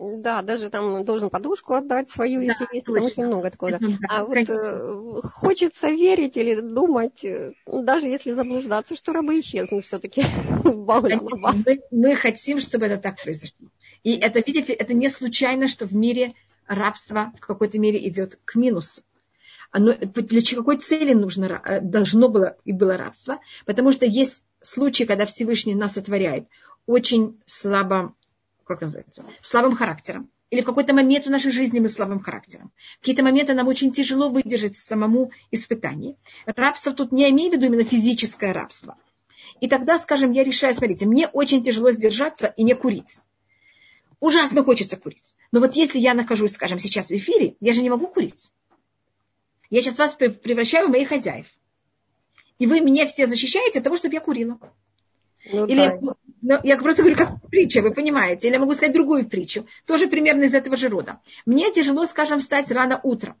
Да, даже там должен подушку отдать свою, да, если есть, там очень много такого. Да. А вот э, хочется верить или думать, э, даже если заблуждаться, что рабы исчезнут все-таки. [LAUGHS] мы, мы хотим, чтобы это так произошло. И это, видите, это не случайно, что в мире рабство в какой-то мере идет к минусу. Оно, для какой цели нужно, э, должно было и было рабство? Потому что есть случаи, когда Всевышний нас сотворяет очень слабо как называется, слабым характером. Или в какой-то момент в нашей жизни мы слабым характером. В какие-то моменты нам очень тяжело выдержать самому испытание. Рабство тут не имею в виду именно физическое рабство. И тогда, скажем, я решаю, смотрите, мне очень тяжело сдержаться и не курить. Ужасно хочется курить. Но вот если я нахожусь, скажем, сейчас в эфире, я же не могу курить. Я сейчас вас превращаю в моих хозяев. И вы меня все защищаете от того, чтобы я курила. Ну, Или да. Но я просто говорю, как притча, вы понимаете. Или я могу сказать другую притчу. Тоже примерно из этого же рода. Мне тяжело, скажем, встать рано утром.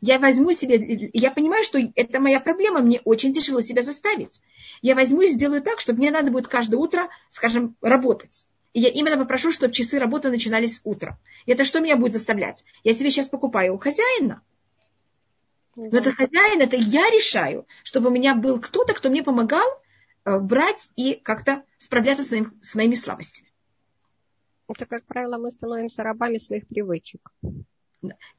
Я возьму себе, я понимаю, что это моя проблема, мне очень тяжело себя заставить. Я возьму и сделаю так, чтобы мне надо будет каждое утро, скажем, работать. И я именно попрошу, чтобы часы работы начинались утром. И это что меня будет заставлять? Я себе сейчас покупаю у хозяина. Но это хозяин, это я решаю, чтобы у меня был кто-то, кто мне помогал брать и как-то справляться с, своим, с моими слабостями. Это, как правило, мы становимся рабами своих привычек.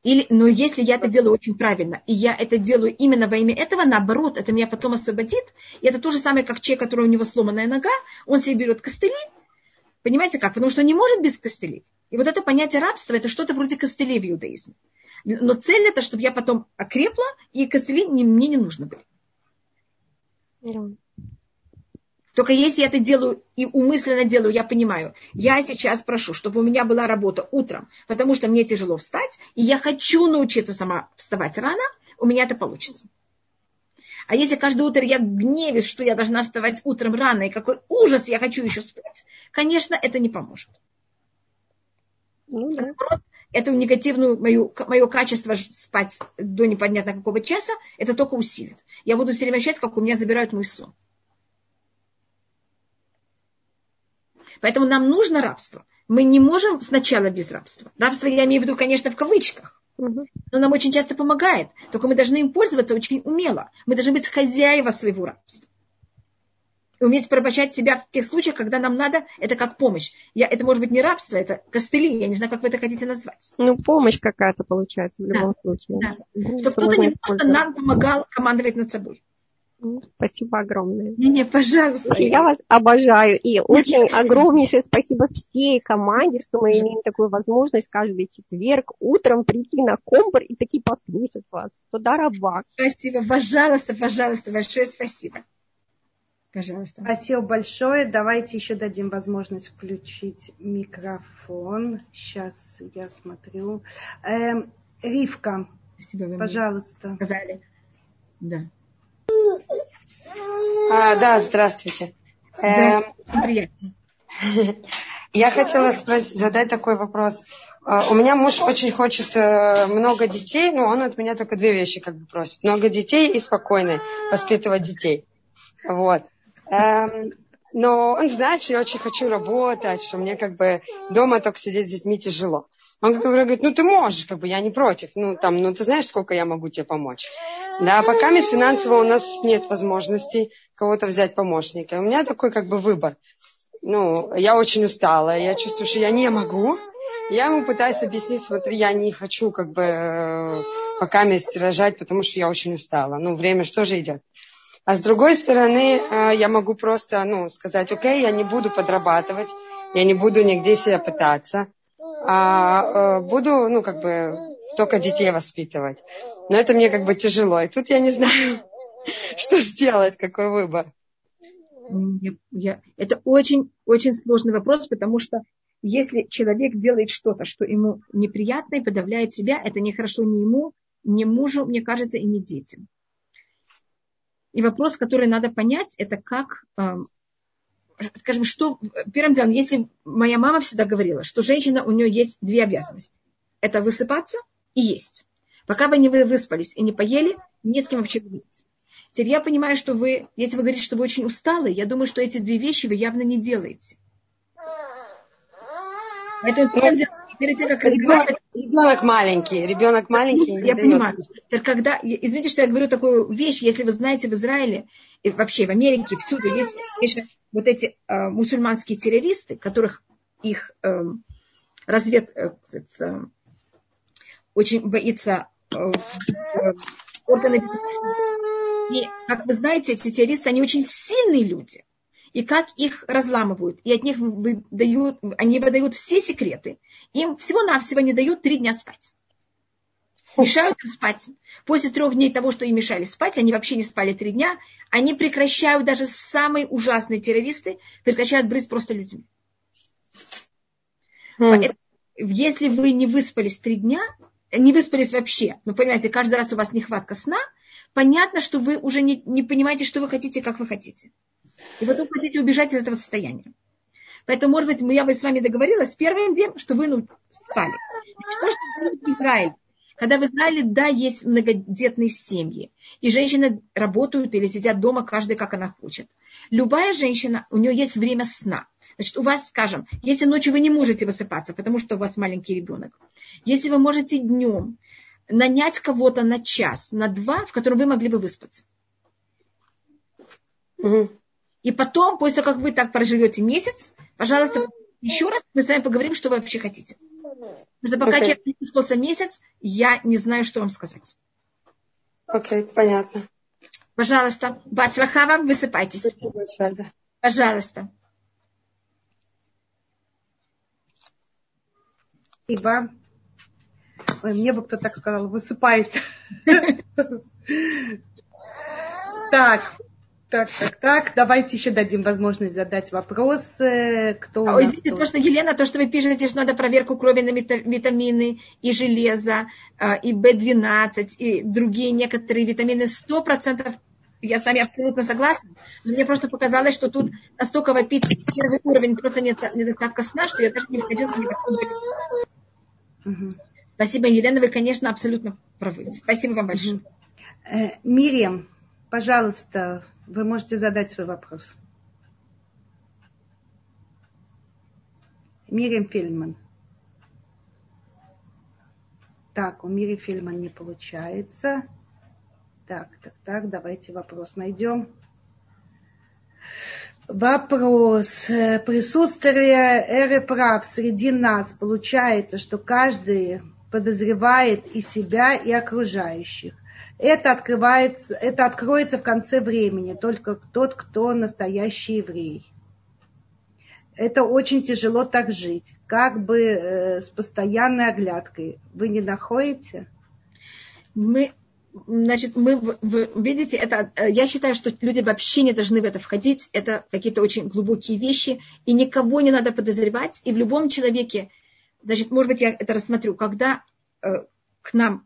Или, но если я это делаю очень правильно, и я это делаю именно во имя этого, наоборот, это меня потом освободит. И это то же самое, как человек, который у него сломанная нога, он себе берет костыли. Понимаете как? Потому что он не может без костылей. И вот это понятие рабства, это что-то вроде костылей в иудаизме. Но цель это, чтобы я потом окрепла, и костыли мне не нужны были. Да. Только если я это делаю и умысленно делаю, я понимаю, я сейчас прошу, чтобы у меня была работа утром, потому что мне тяжело встать, и я хочу научиться сама вставать рано, у меня это получится. А если каждое утро я гневюсь, что я должна вставать утром рано, и какой ужас, я хочу еще спать, конечно, это не поможет. Ну, да. Эту негативную мою, мое качество спать до непонятно какого часа, это только усилит. Я буду все время ощущать, как у меня забирают мой сон. Поэтому нам нужно рабство. Мы не можем сначала без рабства. Рабство я имею в виду, конечно, в кавычках. Но нам очень часто помогает. Только мы должны им пользоваться очень умело. Мы должны быть хозяева своего рабства. уметь порабощать себя в тех случаях, когда нам надо, это как помощь. Я, это может быть не рабство, это костыли, я не знаю, как вы это хотите назвать. Ну, помощь какая-то получается в любом да. случае. Да. Чтобы кто-то не просто нам помогал командовать над собой. Спасибо огромное. Не, не, пожалуйста. Я вас обожаю. И очень огромнейшее спасибо всей команде, что мы имеем такую возможность каждый четверг утром прийти на компор и таки послушать вас. Туда раба. Спасибо. Пожалуйста, пожалуйста. Большое спасибо. Пожалуйста. Спасибо большое. Давайте еще дадим возможность включить микрофон. Сейчас я смотрю. Эм, Ривка, Спасибо, пожалуйста. Сказали. Да. А, да, здравствуйте. Да, эм, приятно. Я хотела спросить, задать такой вопрос. А, у меня муж очень хочет э, много детей, но он от меня только две вещи как бы просит. Много детей и спокойно воспитывать детей. Вот. Эм, но он знает, что я очень хочу работать, что мне как бы дома только сидеть с детьми тяжело. Он как бы говорит, ну ты можешь, как бы я не против. Ну там, ну ты знаешь, сколько я могу тебе помочь. Да, пока без финансово у нас нет возможности кого-то взять помощника. У меня такой как бы выбор. Ну, я очень устала, я чувствую, что я не могу. Я ему пытаюсь объяснить, смотри, я не хочу как бы э, пока месяц рожать, потому что я очень устала. Ну, время что же идет. А с другой стороны, э, я могу просто ну, сказать, окей, я не буду подрабатывать, я не буду нигде себя пытаться, а э, буду, ну, как бы, только детей воспитывать. Но это мне как бы тяжело. И тут я не знаю, [LAUGHS] что сделать, какой выбор. Я, это очень, очень сложный вопрос, потому что если человек делает что-то, что ему неприятно и подавляет себя, это нехорошо ни ему, ни мужу, мне кажется, и не детям. И вопрос, который надо понять, это как, эм, скажем, что, первым делом, если моя мама всегда говорила, что женщина, у нее есть две обязанности. Это высыпаться и есть. Пока вы не выспались и не поели, не с кем вообще говорить. Теперь я понимаю, что вы, если вы говорите, что вы очень усталы, я думаю, что эти две вещи вы явно не делаете. Поэтому перед тем, как ребенок, ребенок маленький, ребенок маленький. Я понимаю. Когда, извините, что я говорю такую вещь, если вы знаете в Израиле, и вообще в Америке, всюду есть, есть вот эти э, мусульманские террористы, которых их э, развед, э, очень боится э, э органы И, как вы знаете, эти террористы, они очень сильные люди и как их разламывают. И от них выдают, они выдают все секреты. Им всего-навсего не дают три дня спать. Мешают им спать. После трех дней того, что им мешали спать, они вообще не спали три дня, они прекращают, даже самые ужасные террористы, прекращают брызг просто людьми. Mm. Если вы не выспались три дня, не выспались вообще, ну, понимаете, каждый раз у вас нехватка сна, понятно, что вы уже не, не понимаете, что вы хотите, как вы хотите. И потом хотите убежать из этого состояния. Поэтому, может быть, я бы с вами договорилась первым делом, что вы ну, спали. Что же в Израиле? Когда в Израиле, да, есть многодетные семьи, и женщины работают или сидят дома, каждый как она хочет. Любая женщина, у нее есть время сна. Значит, у вас, скажем, если ночью вы не можете высыпаться, потому что у вас маленький ребенок, если вы можете днем нанять кого-то на час, на два, в котором вы могли бы выспаться. Угу. И потом, после того, как вы так проживете месяц, пожалуйста, еще раз мы с вами поговорим, что вы вообще хотите. Потому пока okay. человек не выспался месяц, я не знаю, что вам сказать. Окей, okay, понятно. Пожалуйста, Бацлаха вам, высыпайтесь. Спасибо большое, да. Пожалуйста. Спасибо. Ой, мне бы кто так сказал, высыпайся. Так, так, так, так. Давайте еще дадим возможность задать вопрос. Кто Ой, извините, то, что, Елена, то, что вы пишете, что надо проверку крови на витамины и железо, а, и В12, и другие некоторые витамины, сто процентов я с вами абсолютно согласна. Но мне просто показалось, что тут настолько вопит первый уровень просто недостатка сна, что я даже не входила ни угу. Спасибо, Елена, вы, конечно, абсолютно правы. Спасибо вам большое. Угу. Мириам, пожалуйста, вы можете задать свой вопрос. Мириам Фельдман. Так, у Мири Фельдман не получается. Так, так, так, давайте вопрос найдем. Вопрос. Присутствие эры прав среди нас получается, что каждый подозревает и себя, и окружающих. Это, открывается, это откроется в конце времени, только тот, кто настоящий еврей. Это очень тяжело так жить, как бы э, с постоянной оглядкой. Вы не находите? Мы значит, мы, вы видите, это, э, я считаю, что люди вообще не должны в это входить. Это какие-то очень глубокие вещи, и никого не надо подозревать. И в любом человеке, значит, может быть, я это рассмотрю, когда э, к нам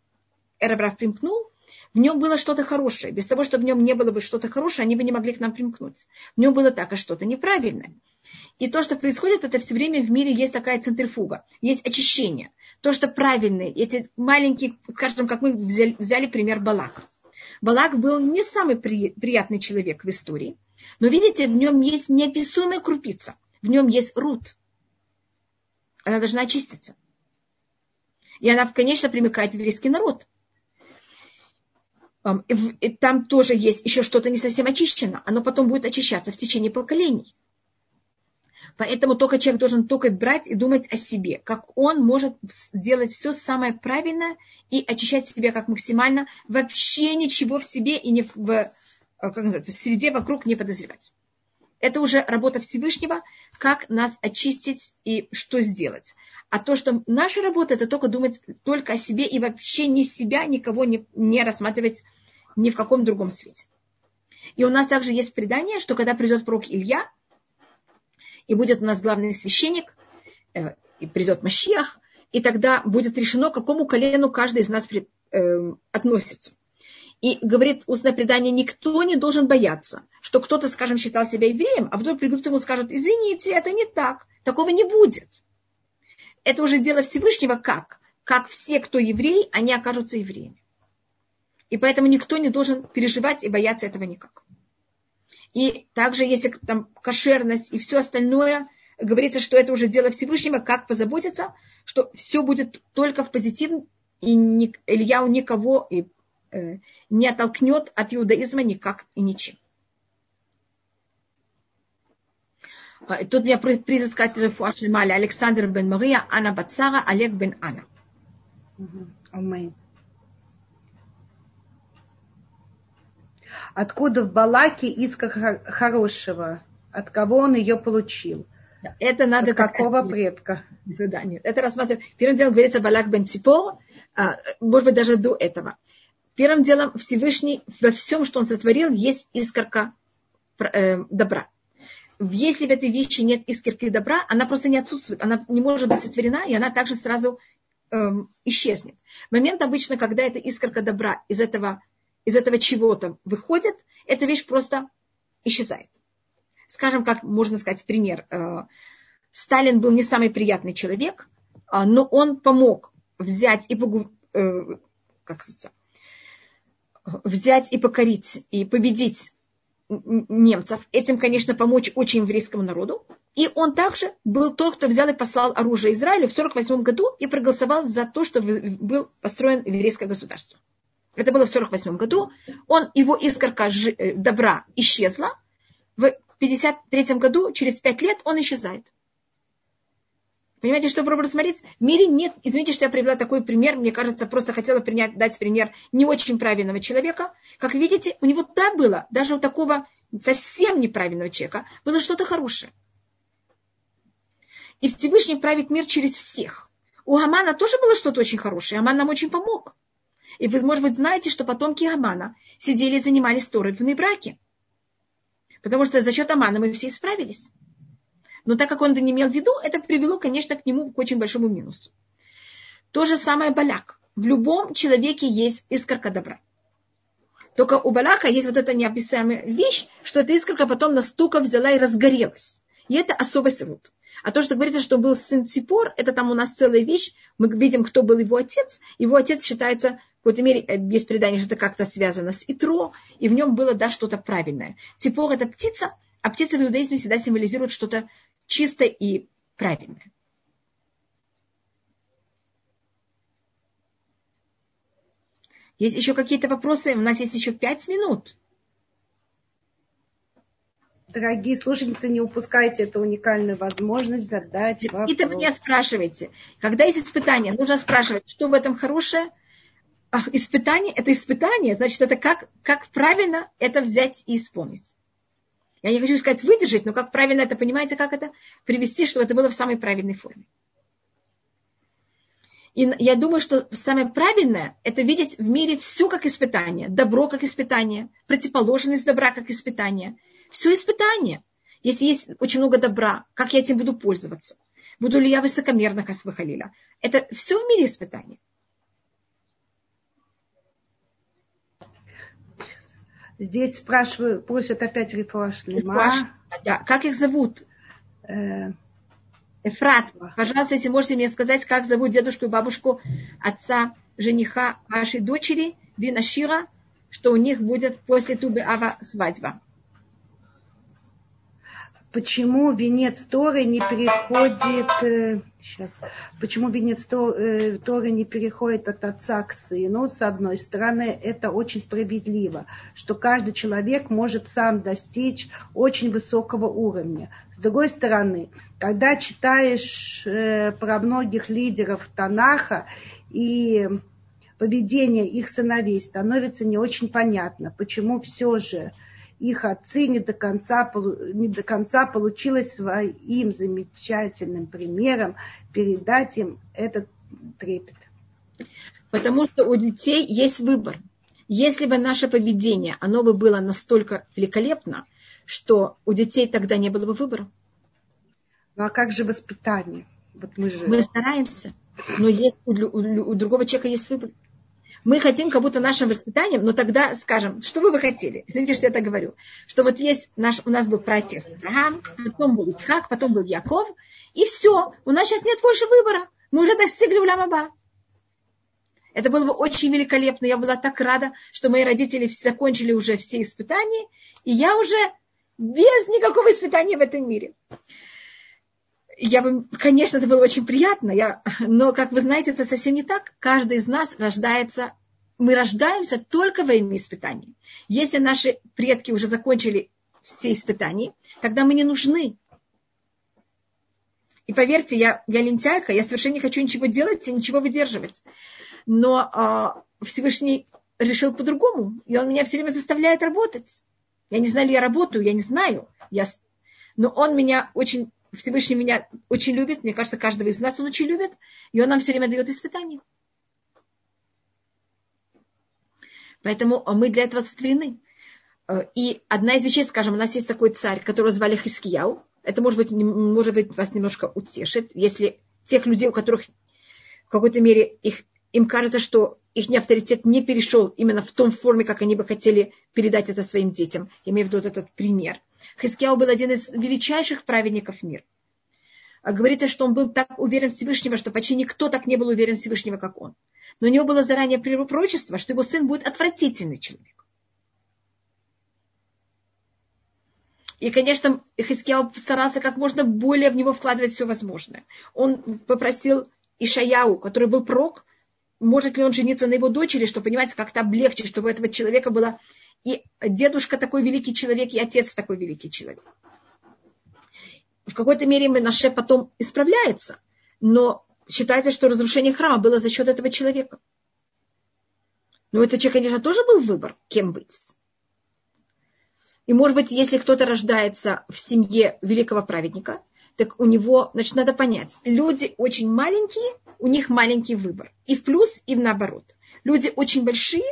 Эрабрав примкнул, в нем было что-то хорошее. Без того, чтобы в нем не было бы что-то хорошее, они бы не могли к нам примкнуть. В нем было так, а что-то неправильное. И то, что происходит, это все время в мире есть такая центрифуга, есть очищение – то, что правильные, эти маленькие, скажем, как мы взяли, взяли пример Балака. Балак был не самый при, приятный человек в истории, но видите, в нем есть неописуемая крупица, в нем есть рут. Она должна очиститься. И она, конечно, примыкает в еврейский народ. Там тоже есть еще что-то не совсем очищено. Оно потом будет очищаться в течение поколений. Поэтому только человек должен только брать и думать о себе, как он может сделать все самое правильное и очищать себя как максимально, вообще ничего в себе и не в, э, как называется, в среде вокруг не подозревать. Это уже работа Всевышнего, как нас очистить и что сделать. А то, что наша работа, это только думать только о себе и вообще ни себя, никого не, не рассматривать ни в каком другом свете. И у нас также есть предание, что когда придет пророк Илья, и будет у нас главный священник, э, и придет Машиах, и тогда будет решено, к какому колену каждый из нас при, э, относится. И говорит устное предание, никто не должен бояться, что кто-то, скажем, считал себя евреем, а вдруг придут ему и скажут, извините, это не так, такого не будет. Это уже дело Всевышнего как? Как все, кто еврей, они окажутся евреями. И поэтому никто не должен переживать и бояться этого никак. И также, если там кошерность и все остальное, говорится, что это уже дело Всевышнего, как позаботиться, что все будет только в позитивном, и ни, Ильяу никого и, э, не оттолкнет от иудаизма никак и ничем. А, тут меня призыв сказать Рефуашлемали Александр бен Мария, Анна Бацара, Олег бен Анна. Аминь. Откуда в Балаке искра хорошего? От кого он ее получил? Это надо От какого предка? Да, нет. Это рассматриваем. Первым делом говорится Балак бен Ципор, а, может быть, даже до этого. Первым делом Всевышний во всем, что он сотворил, есть искорка э, добра. Если в этой вещи нет искорки добра, она просто не отсутствует, она не может быть сотворена, и она также сразу эм, исчезнет. Момент обычно, когда эта искорка добра из этого из этого чего-то выходит, эта вещь просто исчезает. Скажем, как можно сказать пример. Э, Сталин был не самый приятный человек, а, но он помог взять и. Э, как сказать, взять и покорить, и победить немцев. Этим, конечно, помочь очень еврейскому народу. И он также был тот, кто взял и послал оружие Израилю в 1948 году и проголосовал за то, чтобы был построен еврейское государство. Это было в 48 году. Он, его искорка э, добра исчезла. В 53 году, через 5 лет, он исчезает. Понимаете, что пробовали смотреть? В мире нет, извините, что я привела такой пример, мне кажется, просто хотела принять, дать пример не очень правильного человека. Как видите, у него да было, даже у такого совсем неправильного человека, было что-то хорошее. И Всевышний правит мир через всех. У Амана тоже было что-то очень хорошее. Аман нам очень помог. И вы, может быть, знаете, что потомки Амана сидели и занимались торывные браки. Потому что за счет Амана мы все исправились. Но так как он это не имел в виду, это привело, конечно, к нему к очень большому минусу. То же самое Балак. В любом человеке есть искорка добра. Только у Балака есть вот эта неописаемая вещь, что эта искорка потом настолько взяла и разгорелась. И это особость Рут. А то, что говорится, что был сын Ципор, это там у нас целая вещь. Мы видим, кто был его отец. Его отец считается какой-то мере э, есть предание, что это как-то связано с Итро, и в нем было, да, что-то правильное. Ципор – это птица, а птица в иудаизме всегда символизирует что-то чистое и правильное. Есть еще какие-то вопросы? У нас есть еще пять минут. Дорогие слушательницы, не упускайте эту уникальную возможность задать вопрос. И вы меня спрашиваете, когда есть испытание, нужно спрашивать, что в этом хорошее. А, испытание – это испытание, значит, это как, как правильно это взять и исполнить. Я не хочу сказать выдержать, но как правильно это, понимаете, как это привести, чтобы это было в самой правильной форме. И я думаю, что самое правильное – это видеть в мире все как испытание. Добро как испытание, противоположность добра как испытание. Все испытание. Если есть очень много добра, как я этим буду пользоваться? Буду ли я высокомерно, как Халиля? Это все в мире испытание. Здесь спрашивают, просят опять Рифуаш Да, как их зовут? Э, Эфрат, пожалуйста, если можете мне сказать, как зовут дедушку и бабушку отца жениха вашей дочери, Дина Шира, что у них будет после Тубы Ава свадьба. Почему венец Торы не переходит... Сейчас. Э, почему венец э, Торы не переходит от отца к сыну? С одной стороны, это очень справедливо, что каждый человек может сам достичь очень высокого уровня другой стороны, когда читаешь э, про многих лидеров Танаха и поведение их сыновей, становится не очень понятно, почему все же их отцы не до конца, не до конца получилось своим замечательным примером передать им этот трепет. Потому что у детей есть выбор. Если бы наше поведение, оно бы было настолько великолепно, что у детей тогда не было бы выбора. Ну а как же воспитание? Вот мы, же... мы стараемся, но есть, у, у, у другого человека есть выбор. Мы хотим как будто нашим воспитанием, но тогда скажем, что вы бы хотели? Извините, что я так говорю. Что вот есть наш, у нас был праотец Авраам, потом был Ицхак, потом был Яков, и все, у нас сейчас нет больше выбора. Мы уже достигли в Ламаба. Это было бы очень великолепно. Я была так рада, что мои родители закончили уже все испытания, и я уже без никакого испытания в этом мире. Я бы, конечно, это было очень приятно, я, но, как вы знаете, это совсем не так. Каждый из нас рождается, мы рождаемся только во имя испытаний. Если наши предки уже закончили все испытания, тогда мы не нужны. И поверьте, я, я лентяйка, я совершенно не хочу ничего делать и ничего выдерживать. Но э, Всевышний решил по-другому, и он меня все время заставляет работать. Я не знаю, ли я работаю, я не знаю. Я... Но он меня очень, Всевышний меня очень любит. Мне кажется, каждого из нас он очень любит. И он нам все время дает испытания. Поэтому мы для этого сотворены. И одна из вещей, скажем, у нас есть такой царь, которого звали Хискияу. Это, может быть, может быть, вас немножко утешит, если тех людей, у которых в какой-то мере их, им кажется, что их авторитет не перешел именно в том форме, как они бы хотели передать это своим детям. Я имею в виду вот этот пример. Хискияу был один из величайших праведников мира. А говорится, что он был так уверен в Всевышнего, что почти никто так не был уверен в Всевышнего, как он. Но у него было заранее пророчество, что его сын будет отвратительный человек. И, конечно, Хискияу старался как можно более в него вкладывать все возможное. Он попросил Ишаяу, который был пророк, может ли он жениться на его дочери, чтобы понимать, как-то облегчить, чтобы у этого человека было и дедушка такой великий человек, и отец такой великий человек. В какой-то мере Менаше потом исправляется, но считается, что разрушение храма было за счет этого человека. Но это человек, конечно, тоже был выбор, кем быть. И, может быть, если кто-то рождается в семье великого праведника, так у него, значит, надо понять, люди очень маленькие, у них маленький выбор. И в плюс, и в наоборот. Люди очень большие,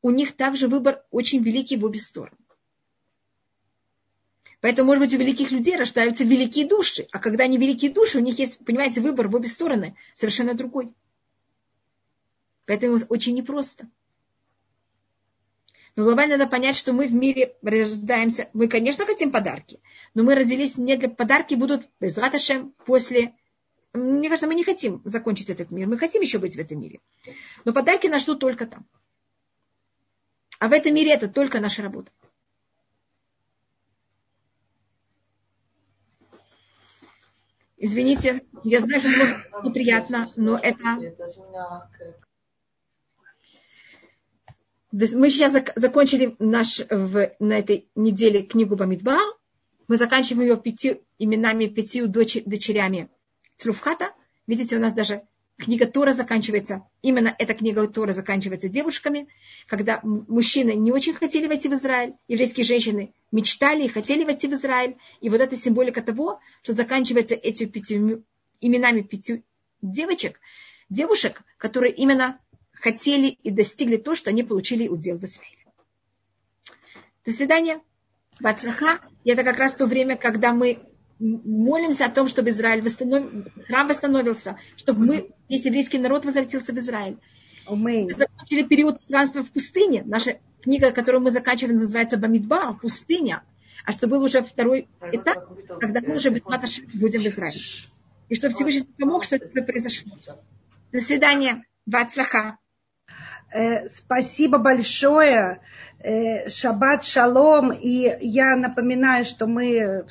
у них также выбор очень великий в обе стороны. Поэтому, может быть, у великих людей рождаются великие души, а когда они великие души, у них есть, понимаете, выбор в обе стороны совершенно другой. Поэтому очень непросто. Но глобально надо понять, что мы в мире рождаемся. Мы, конечно, хотим подарки, но мы родились не для подарки, будут без после... Мне кажется, мы не хотим закончить этот мир, мы хотим еще быть в этом мире. Но подарки нас ждут только там. А в этом мире это только наша работа. Извините, я знаю, что это неприятно, но это... Мы сейчас закончили наш, в, на этой неделе книгу Бамидбар. мы заканчиваем ее пяти именами, пятью дочерями Цлуфхата. Видите, у нас даже книга Тора заканчивается, именно эта книга Тора заканчивается девушками, когда мужчины не очень хотели войти в Израиль, еврейские женщины мечтали и хотели войти в Израиль. И вот эта символика того, что заканчивается этими пятью, именами пяти девочек, девушек, которые именно хотели и достигли то, что они получили удел в Израиле. До свидания. Бацраха. Это как раз то время, когда мы молимся о том, чтобы Израиль восстанов... храм восстановился, чтобы мы, весь еврейский народ возвратился в Израиль. Мы закончили период странства в пустыне. Наша книга, которую мы заканчиваем, называется Бамидба, пустыня. А что был уже второй этап, когда мы уже будем в Израиле. И что Всевышний помог, что это произошло. До свидания. Вацлаха. Э, спасибо большое. Э, шаббат шалом. И я напоминаю, что мы,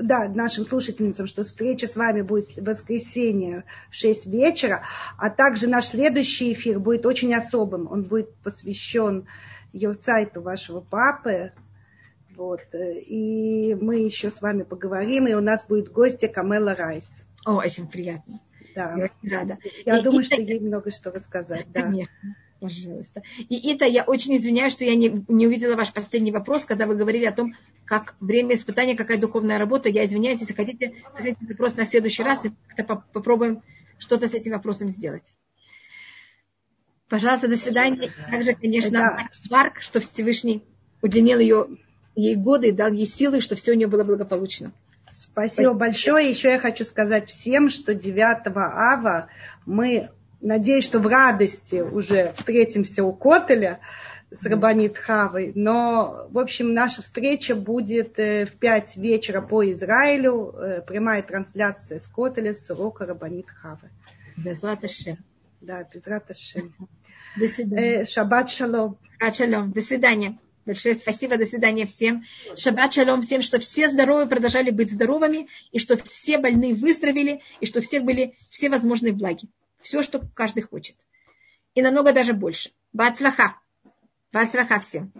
да, нашим слушательницам, что встреча с вами будет в воскресенье в 6 вечера, а также наш следующий эфир будет очень особым. Он будет посвящен Йовцайту вашего папы. Вот. И мы еще с вами поговорим, и у нас будет гостья Камела Райс. О, очень приятно. Да. Я очень рада. Я и, думаю, и, что ей много что рассказать. Да. Конечно. Пожалуйста. И это я очень извиняюсь, что я не, не увидела ваш последний вопрос, когда вы говорили о том, как время испытания, какая духовная работа. Я извиняюсь, если хотите, задайте вопрос на следующий раз, и как-то попробуем что-то с этим вопросом сделать. Пожалуйста, до свидания. Также, конечно, Марк, что Всевышний удлинил ее, ей годы, дал ей силы, что все у нее было благополучно. Спасибо большое. Еще я хочу сказать всем, что 9 ава мы Надеюсь, что в радости уже встретимся у Котеля с Рабанит Хавой. Но, в общем, наша встреча будет э, в 5 вечера по Израилю. Э, прямая трансляция с Котеля с урока Рабанит Хавы. Безрат Ашем. Да, Безрат Ашем. До свидания. Э, шаббат шалом. Шаббат шалом. До свидания. Большое спасибо, до свидания всем. Шаббат шалом всем, что все здоровы, продолжали быть здоровыми, и что все больные выздоровели, и что всех были все возможные благи. Все, что каждый хочет. И намного даже больше. Бацлаха. Бацлаха всем.